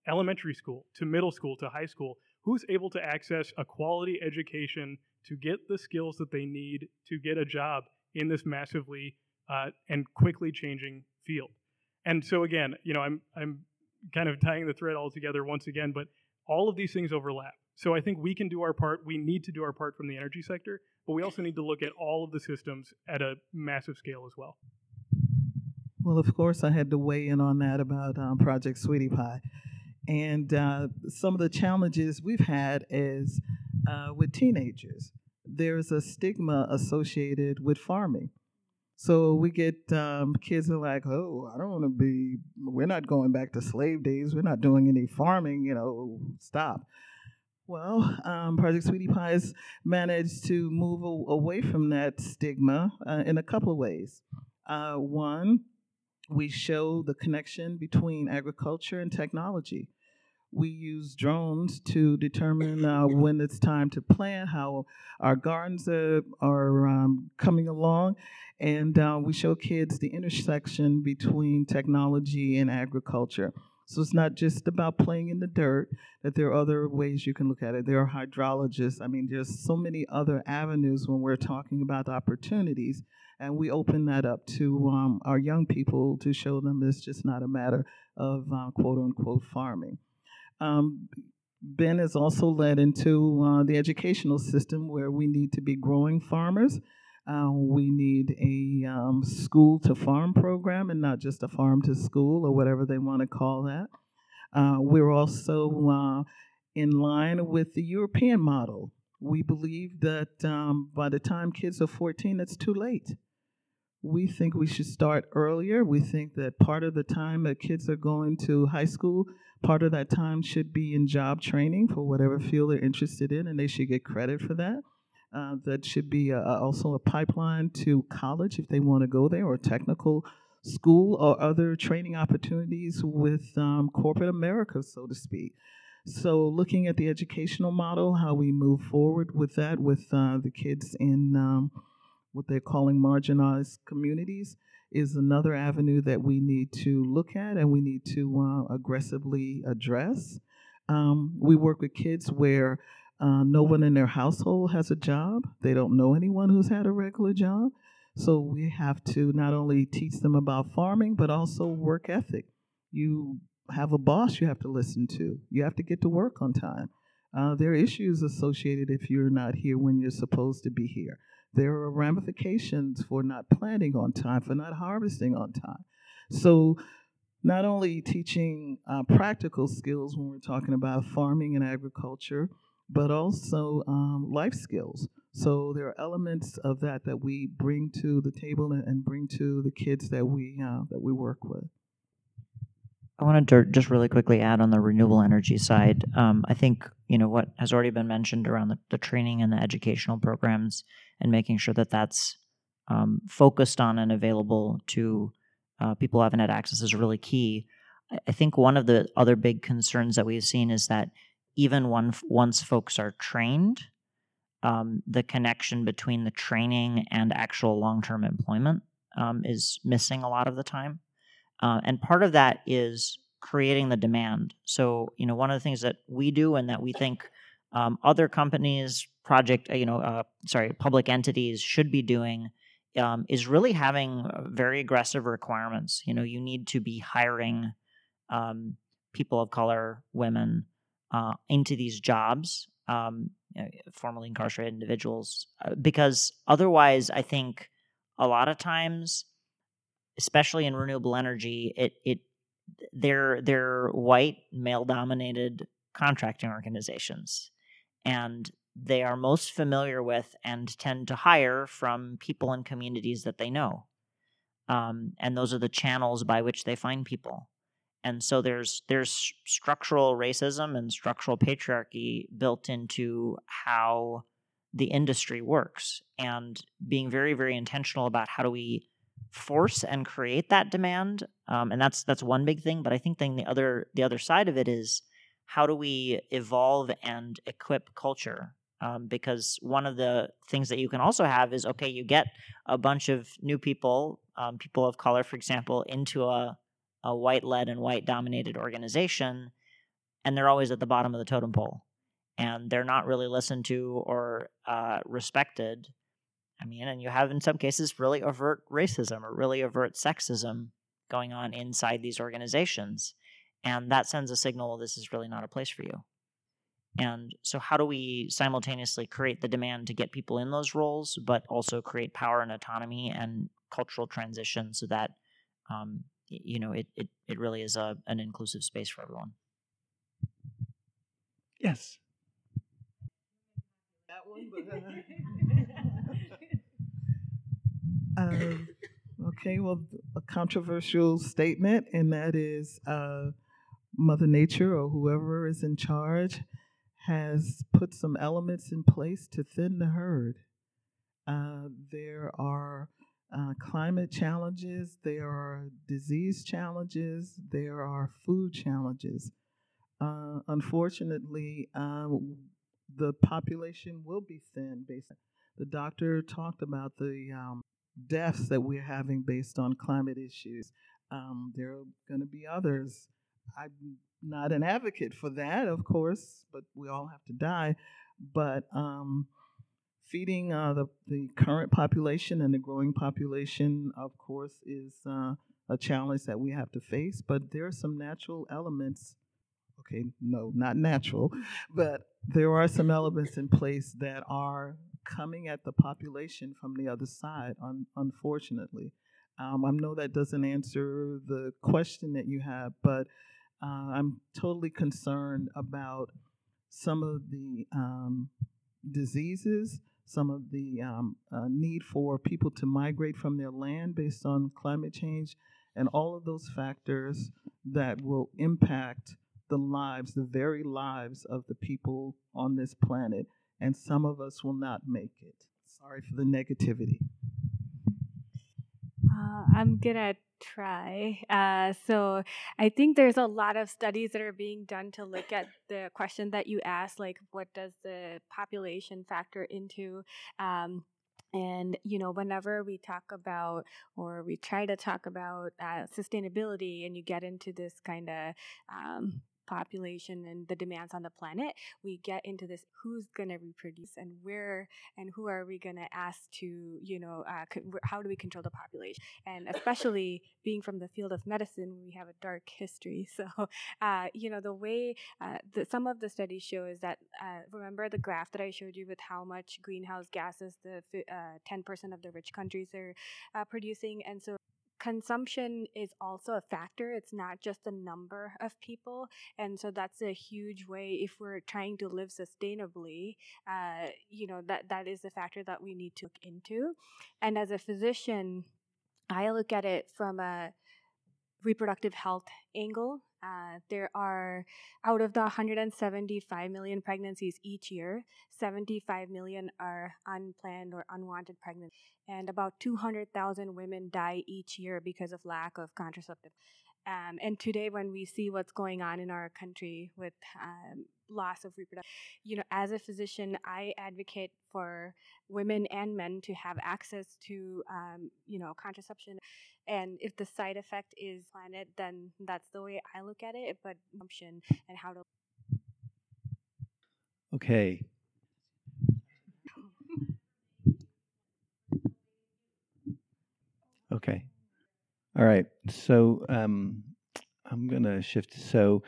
elementary school, to middle school, to high school, who's able to access a quality education to get the skills that they need to get a job in this massively uh, and quickly changing field. And so again, you know, I'm I'm kind of tying the thread all together once again, but all of these things overlap. So I think we can do our part. We need to do our part from the energy sector, but we also need to look at all of the systems at a massive scale as well. Well, of course, I had to weigh in on that about um, Project Sweetie Pie. And uh, some of the challenges we've had is uh, with teenagers. There's a stigma associated with farming. So we get um, kids are like, oh, I don't want to be, we're not going back to slave days. We're not doing any farming, you know, stop. Well, um, Project Sweetie Pie has managed to move a- away from that stigma uh, in a couple of ways. Uh, one, we show the connection between agriculture and technology we use drones to determine uh, when it's time to plant, how our gardens are, are um, coming along, and uh, we show kids the intersection between technology and agriculture. So it's not just about playing in the dirt, that there are other ways you can look at it. There are hydrologists. I mean, there's so many other avenues when we're talking about opportunities. And we open that up to um, our young people to show them it's just not a matter of uh, quote unquote farming. Um, Ben has also led into uh, the educational system where we need to be growing farmers. Uh, we need a um, school to farm program and not just a farm to school or whatever they want to call that. Uh, we're also uh, in line with the European model. We believe that um, by the time kids are 14, it's too late. We think we should start earlier. We think that part of the time that kids are going to high school, part of that time should be in job training for whatever field they're interested in, and they should get credit for that. Uh, that should be a, also a pipeline to college if they want to go there, or technical school, or other training opportunities with um, corporate America, so to speak. So, looking at the educational model, how we move forward with that with uh, the kids in um, what they're calling marginalized communities is another avenue that we need to look at and we need to uh, aggressively address. Um, we work with kids where uh, no one in their household has a job, they don't know anyone who's had a regular job. So, we have to not only teach them about farming, but also work ethic. You have a boss you have to listen to. You have to get to work on time. Uh, there are issues associated if you're not here when you're supposed to be here. There are ramifications for not planting on time, for not harvesting on time. So, not only teaching uh, practical skills when we're talking about farming and agriculture, but also um, life skills. So there are elements of that that we bring to the table and, and bring to the kids that we uh, that we work with. I wanted to just really quickly add on the renewable energy side. Um, I think you know what has already been mentioned around the, the training and the educational programs, and making sure that that's um, focused on and available to uh, people who haven't had access is really key. I think one of the other big concerns that we've seen is that even one, once folks are trained, um, the connection between the training and actual long term employment um, is missing a lot of the time. Uh, and part of that is creating the demand. So, you know, one of the things that we do and that we think um, other companies, project, uh, you know, uh, sorry, public entities should be doing um, is really having uh, very aggressive requirements. You know, you need to be hiring um, people of color, women uh, into these jobs, um, know, formerly incarcerated individuals, uh, because otherwise, I think a lot of times especially in renewable energy, it it they're they're white male dominated contracting organizations, and they are most familiar with and tend to hire from people in communities that they know, um, and those are the channels by which they find people. And so there's there's structural racism and structural patriarchy built into how the industry works, and being very very intentional about how do we force and create that demand um, and that's that's one big thing but i think then the other the other side of it is how do we evolve and equip culture um, because one of the things that you can also have is okay you get a bunch of new people um, people of color for example into a, a white led and white dominated organization and they're always at the bottom of the totem pole and they're not really listened to or uh, respected I mean, and you have in some cases really overt racism or really overt sexism going on inside these organizations. And that sends a signal this is really not a place for you. And so, how do we simultaneously create the demand to get people in those roles, but also create power and autonomy and cultural transition so that, um, you know, it, it, it really is a, an inclusive space for everyone? Yes. That one, but, Uh, okay, well, a controversial statement, and that is uh, Mother Nature or whoever is in charge has put some elements in place to thin the herd. Uh, there are uh, climate challenges, there are disease challenges, there are food challenges. Uh, unfortunately, uh, the population will be thin. Based, the doctor talked about the um, deaths that we're having based on climate issues. Um, there are going to be others. I'm not an advocate for that, of course, but we all have to die. But um, feeding uh, the, the current population and the growing population, of course, is uh, a challenge that we have to face. But there are some natural elements. Okay, no, not natural, but there are some elements in place that are coming at the population from the other side, un- unfortunately. Um, I know that doesn't answer the question that you have, but uh, I'm totally concerned about some of the um, diseases, some of the um, uh, need for people to migrate from their land based on climate change, and all of those factors that will impact the lives, the very lives of the people on this planet. And some of us will not make it. Sorry for the negativity. Uh, I'm gonna try. Uh, so I think there's a lot of studies that are being done to look at the question that you asked, like what does the population factor into? Um, and you know, whenever we talk about or we try to talk about uh, sustainability, and you get into this kind of um, population and the demands on the planet, we get into this who's going to reproduce and where and who are we going to ask to, you know, uh, how do we control the population? And especially being from the field of medicine, we have a dark history. So, uh, you know, the way uh, the, some of the studies show is that, uh, remember the graph that I showed you with how much greenhouse gases the 10% uh, of the rich countries are uh, producing? And so consumption is also a factor. It's not just the number of people. And so that's a huge way if we're trying to live sustainably, uh, you know, that, that is a factor that we need to look into. And as a physician, I look at it from a reproductive health angle. Uh, there are, out of the 175 million pregnancies each year, 75 million are unplanned or unwanted pregnancies and about 200,000 women die each year because of lack of contraceptive. Um, and today, when we see what's going on in our country with um, loss of reproduction, you know, as a physician, I advocate for women and men to have access to, um, you know, contraception. And if the side effect is planet, then that's the way I look at it. But option and how to. Okay, Okay. All right. So um, I'm going to shift. So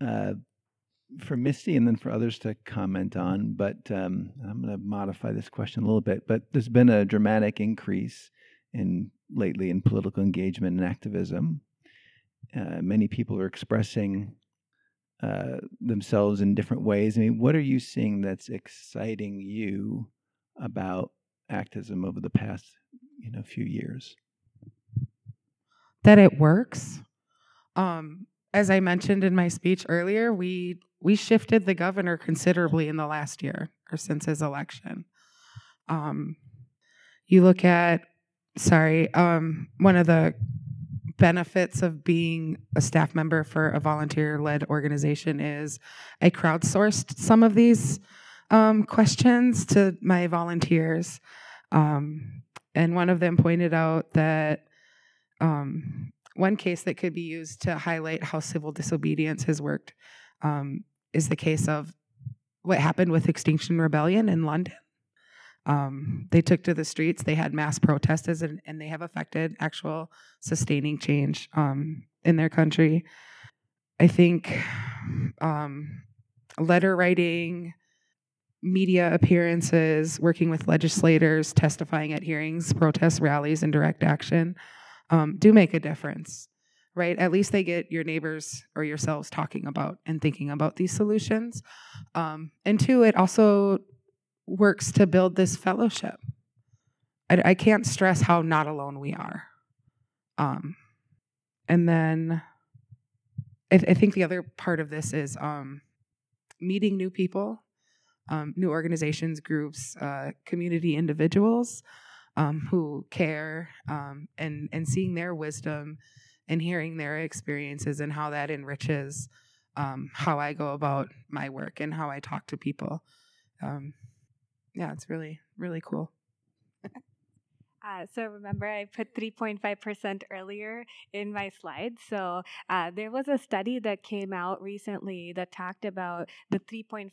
uh, for Mysti and then for others to comment on, but um, I'm going to modify this question a little bit. But there's been a dramatic increase in lately in political engagement and activism. Uh, many people are expressing uh, themselves in different ways. I mean, what are you seeing that's exciting you about activism over the past you know few years that it works um, as i mentioned in my speech earlier we we shifted the governor considerably in the last year or since his election um, you look at sorry um, one of the benefits of being a staff member for a volunteer led organization is I crowdsourced some of these um, questions to my volunteers. Um, and one of them pointed out that um, one case that could be used to highlight how civil disobedience has worked um, is the case of what happened with Extinction Rebellion in London. Um, they took to the streets, they had mass protests, and, and they have affected actual sustaining change um, in their country. I think um, letter writing, media appearances, working with legislators, testifying at hearings, protests, rallies, and direct action um, do make a difference, right? At least they get your neighbors or yourselves talking about and thinking about these solutions. Um, and two, it also works to build this fellowship. I, I can't stress how not alone we are. Um, and then I, th- I, think the other part of this is um, meeting new people um, new organizations, groups, uh, community individuals um, who care um, and, and seeing their wisdom and hearing their experiences and how that enriches um, how I go about my work and how I talk to people. Um, yeah, it's really, really cool. Uh, so remember, I put 3.5% earlier in my slide. So uh, there was a study that came out recently that talked about the 3.5%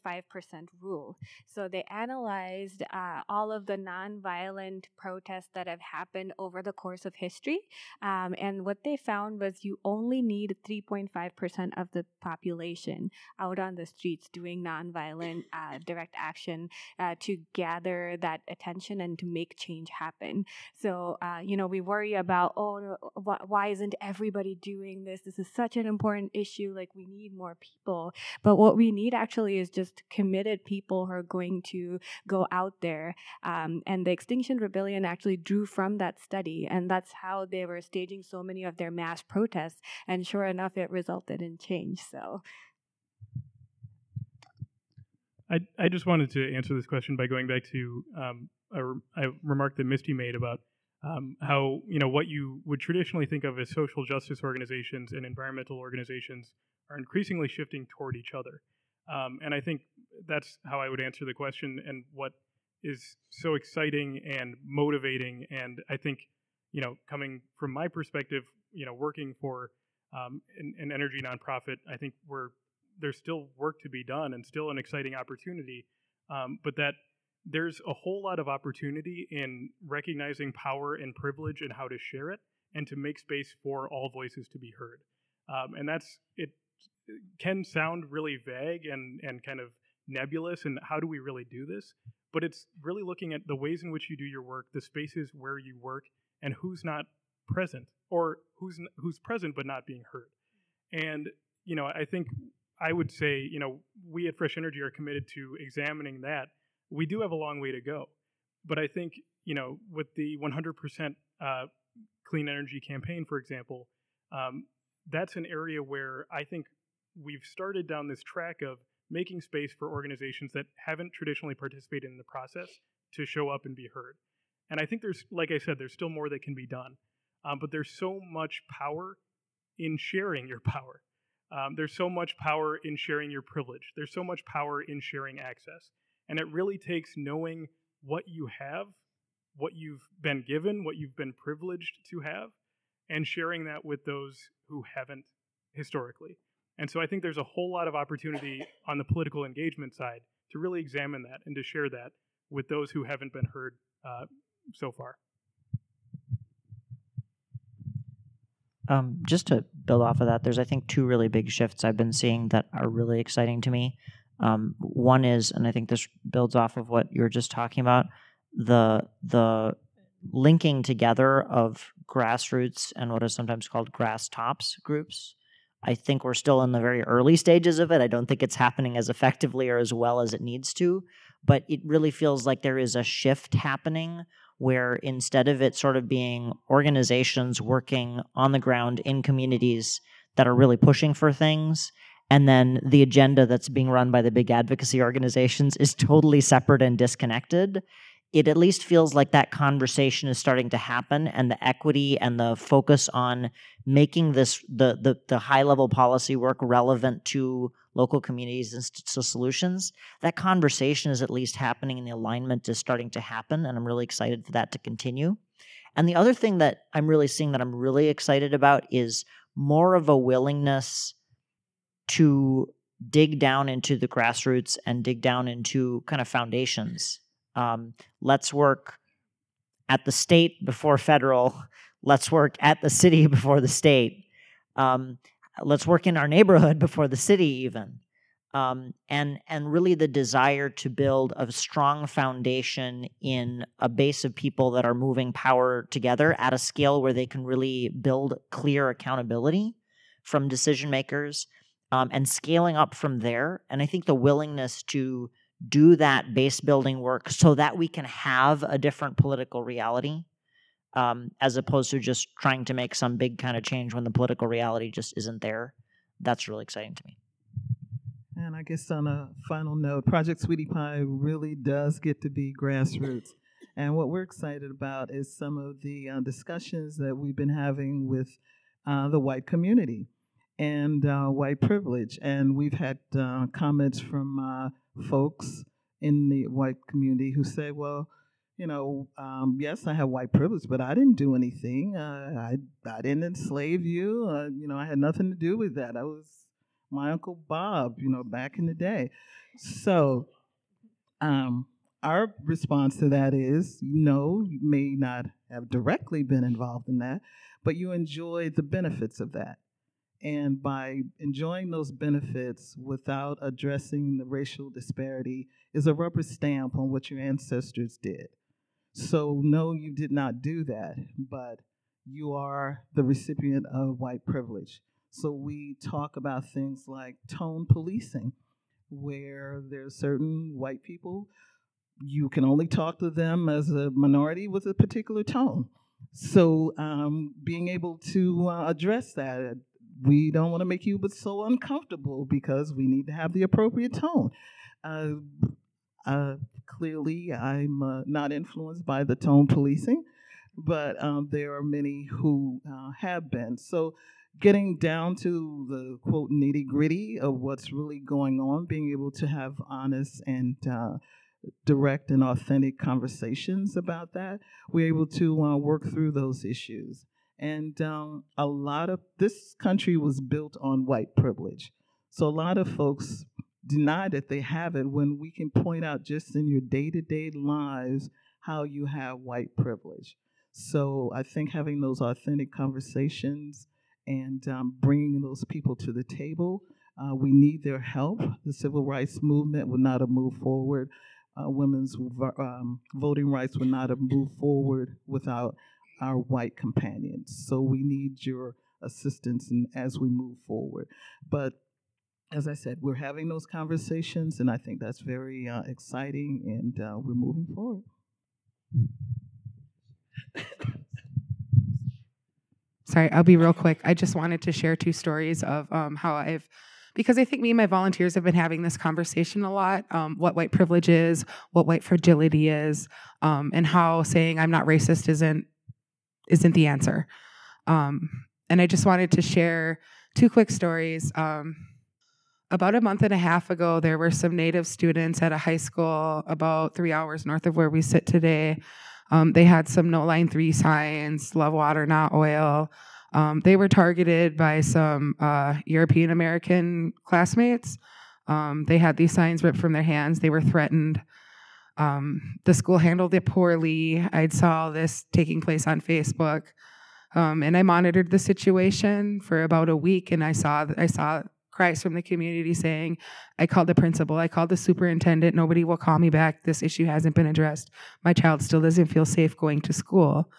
rule. So they analyzed uh, all of the nonviolent protests that have happened over the course of history. Um, and what they found was you only need 3.5% of the population out on the streets doing nonviolent uh, direct action uh, to gather that attention and to make change happen. So, uh, you know, we worry about, oh, wh- why isn't everybody doing this? This is such an important issue. Like, we need more people. But what we need actually is just committed people who are going to go out there. Um, and the Extinction Rebellion actually drew from that study. And that's how they were staging so many of their mass protests. And sure enough, it resulted in change. So, I, I just wanted to answer this question by going back to um, a, a, remark that Mysti made about um, how you know what you would traditionally think of as social justice organizations and environmental organizations are increasingly shifting toward each other, um, and I think that's how I would answer the question and what is so exciting and motivating. And I think you know, coming from my perspective, you know, working for um, an, an energy nonprofit, I think we're there's still work to be done and still an exciting opportunity, um, but that there's a whole lot of opportunity in recognizing power and privilege and how to share it and to make space for all voices to be heard. Um, and that's it can sound really vague and and kind of nebulous and how do we really do this but it's really looking at the ways in which you do your work the spaces where you work and who's not present or who's who's present but not being heard and you know i think I would say, you know, we at Fresh Energy are committed to examining that. We do have a long way to go, but I think, you know, with the 100% uh, clean energy campaign, for example, um, that's an area where I think we've started down this track of making space for organizations that haven't traditionally participated in the process to show up and be heard. And I think there's, like I said, there's still more that can be done. Um, but there's so much power in sharing your power. Um, there's so much power in sharing your privilege. There's so much power in sharing access. And it really takes knowing what you have, what you've been given, what you've been privileged to have, and sharing that with those who haven't historically. And so I think there's a whole lot of opportunity on the political engagement side to really examine that and to share that with those who haven't been heard uh, so far. Um, just to build off of that, there's I think two really big shifts I've been seeing that are really exciting to me. Um, one is, and I think this builds off of what you were just talking about, the the linking together of grassroots and what is sometimes called grass tops groups. I think we're still in the very early stages of it. I don't think it's happening as effectively or as well as it needs to, but it really feels like there is a shift happening where instead of it sort of being organizations working on the ground in communities that are really pushing for things and then the agenda that's being run by the big advocacy organizations is totally separate and disconnected. It at least feels like that conversation is starting to happen and the equity and the focus on making this the the, the high level policy work relevant to local communities and st- solutions that conversation is at least happening and the alignment is starting to happen and i'm really excited for that to continue. And the other thing that i'm really seeing that i'm really excited about is more of a willingness to dig down into the grassroots and dig down into kind of foundations um, let's work at the state before federal. Let's work at the city before the state. Um, let's work in our neighborhood before the city, even. Um, and and really the desire to build a strong foundation in a base of people that are moving power together at a scale where they can really build clear accountability from decision makers um, and scaling up from there. And I think the willingness to do that base building work so that we can have a different political reality um, as opposed to just trying to make some big kind of change when the political reality just isn't there. That's really exciting to me. And I guess on a final note, Project Sweetie Pie really does get to be grassroots. And what we're excited about is some of the uh, discussions that we've been having with uh, the white community and uh, white privilege. And we've had uh, comments from uh, folks in the white community who say, well, you know, um, yes, I have white privilege, but I didn't do anything. Uh, I I didn't enslave you. Uh, you know, I had nothing to do with that. I was my uncle Bob, you know, back in the day. So, um, our response to that is, no, you may not have directly been involved in that, but you enjoy the benefits of that. And by enjoying those benefits without addressing the racial disparity is a rubber stamp on what your ancestors did. So, no, you did not do that, but you are the recipient of white privilege. So, we talk about things like tone policing, where there's certain white people, you can only talk to them as a minority with a particular tone. So, um, being able to uh, address that, we don't want to make you but so uncomfortable because we need to have the appropriate tone. Uh, uh, clearly, I'm uh, not influenced by the tone policing, but um, there are many who uh, have been. So, getting down to the quote nitty gritty of what's really going on, being able to have honest and uh, direct and authentic conversations about that, we're able to uh, work through those issues. And um, a lot of this country was built on white privilege. So a lot of folks deny that they have it when we can point out just in your day to day lives how you have white privilege. So I think having those authentic conversations and um, bringing those people to the table, uh, we need their help. The civil rights movement would not have moved forward. Uh, women's um, voting rights would not have moved forward without our white companions. So we need your assistance in, as we move forward. But as I said, we're having those conversations, and I think that's very uh, exciting, and uh, we're moving forward. Sorry, I'll be real quick. I just wanted to share two stories of um, how I've, because I think me and my volunteers have been having this conversation a lot um, what white privilege is, what white fragility is, um, and how saying I'm not racist isn't isn't the answer. Um, and I just wanted to share two quick stories. Um, about a month and a half ago, there were some Native students at a high school about three hours north of where we sit today. Um, they had some no line three signs, love water, not oil. Um, they were targeted by some uh, European American classmates. Um, they had these signs ripped from their hands. They were threatened. Um, the school handled it poorly. I saw this taking place on Facebook, um, and I monitored the situation for about a week. And I saw I saw cries from the community saying, "I called the principal. I called the superintendent. Nobody will call me back. This issue hasn't been addressed. My child still doesn't feel safe going to school."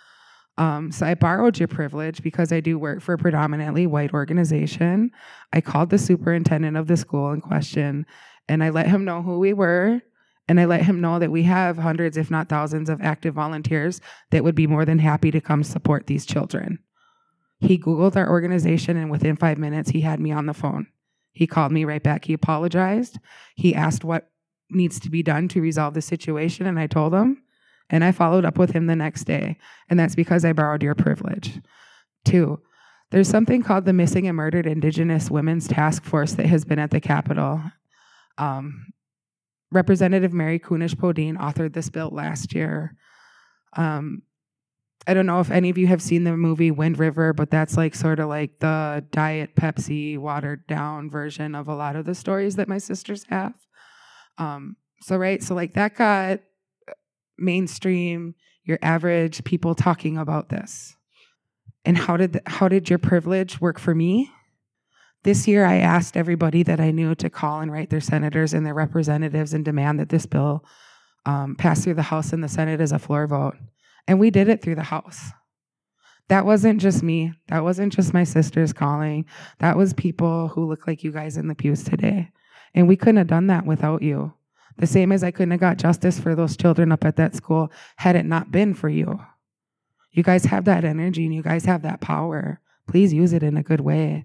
Um, so I borrowed your privilege because I do work for a predominantly white organization. I called the superintendent of the school in question, and I let him know who we were and I let him know that we have hundreds, if not thousands, of active volunteers that would be more than happy to come support these children. He Googled our organization, and within five minutes, he had me on the phone. He called me right back. He apologized. He asked what needs to be done to resolve the situation, and I told him. And I followed up with him the next day. And that's because I borrowed your privilege. Two, there's something called the Missing and Murdered Indigenous Women's Task Force that has been at the Capitol. Um, Representative Mary Kunesh Podein authored this bill last year. Um, I don't know if any of you have seen the movie Wind River, but that's like sort of like the Diet Pepsi watered down version of a lot of the stories that my sisters have. Um, so, right, so like that got mainstream, your average people talking about this. And how did how did your privilege work for me? This year, I asked everybody that I knew to call and write their senators and their representatives and demand that this bill um, pass through the House and the Senate as a floor vote. And we did it through the House. That wasn't just me. That wasn't just my sisters calling. That was people who look like you guys in the pews today. And we couldn't have done that without you. The same as I couldn't have got justice for those children up at that school had it not been for you. You guys have that energy and you guys have that power. Please use it in a good way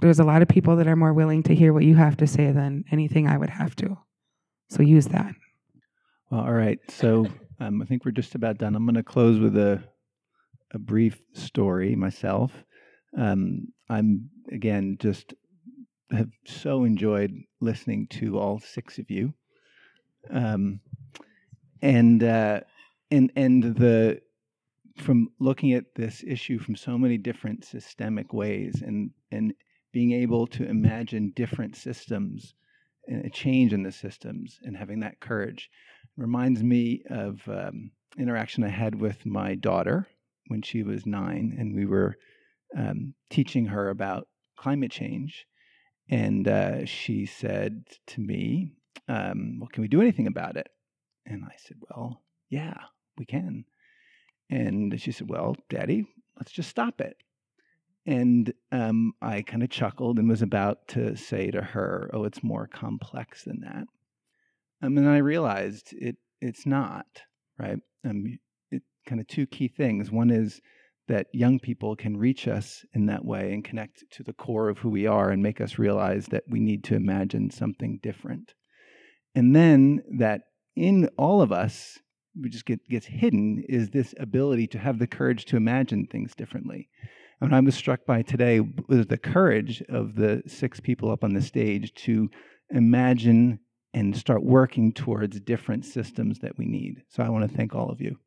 there's a lot of people that are more willing to hear what you have to say than anything I would have to. So use that. Well, all right. So um, I think we're just about done. I'm going to close with a a brief story myself. Um, I'm again just have so enjoyed listening to all six of you. Um, and uh, and and the from looking at this issue from so many different systemic ways and and being able to imagine different systems and a change in the systems and having that courage reminds me of um, interaction I had with my daughter when she was nine, and we were um, teaching her about climate change. And uh, she said to me, um, Well, can we do anything about it? And I said, Well, yeah, we can. And she said, Well, Daddy, let's just stop it. And um, I kind of chuckled and was about to say to her, Oh, it's more complex than that. Um, and then I realized it it's not, right? Um, it, kind of two key things. One is that young people can reach us in that way and connect to the core of who we are and make us realize that we need to imagine something different. And then that in all of us, we just get gets hidden is this ability to have the courage to imagine things differently. And I was struck by today was the courage of the six people up on the stage to imagine and start working towards different systems that we need. So I want to thank all of you.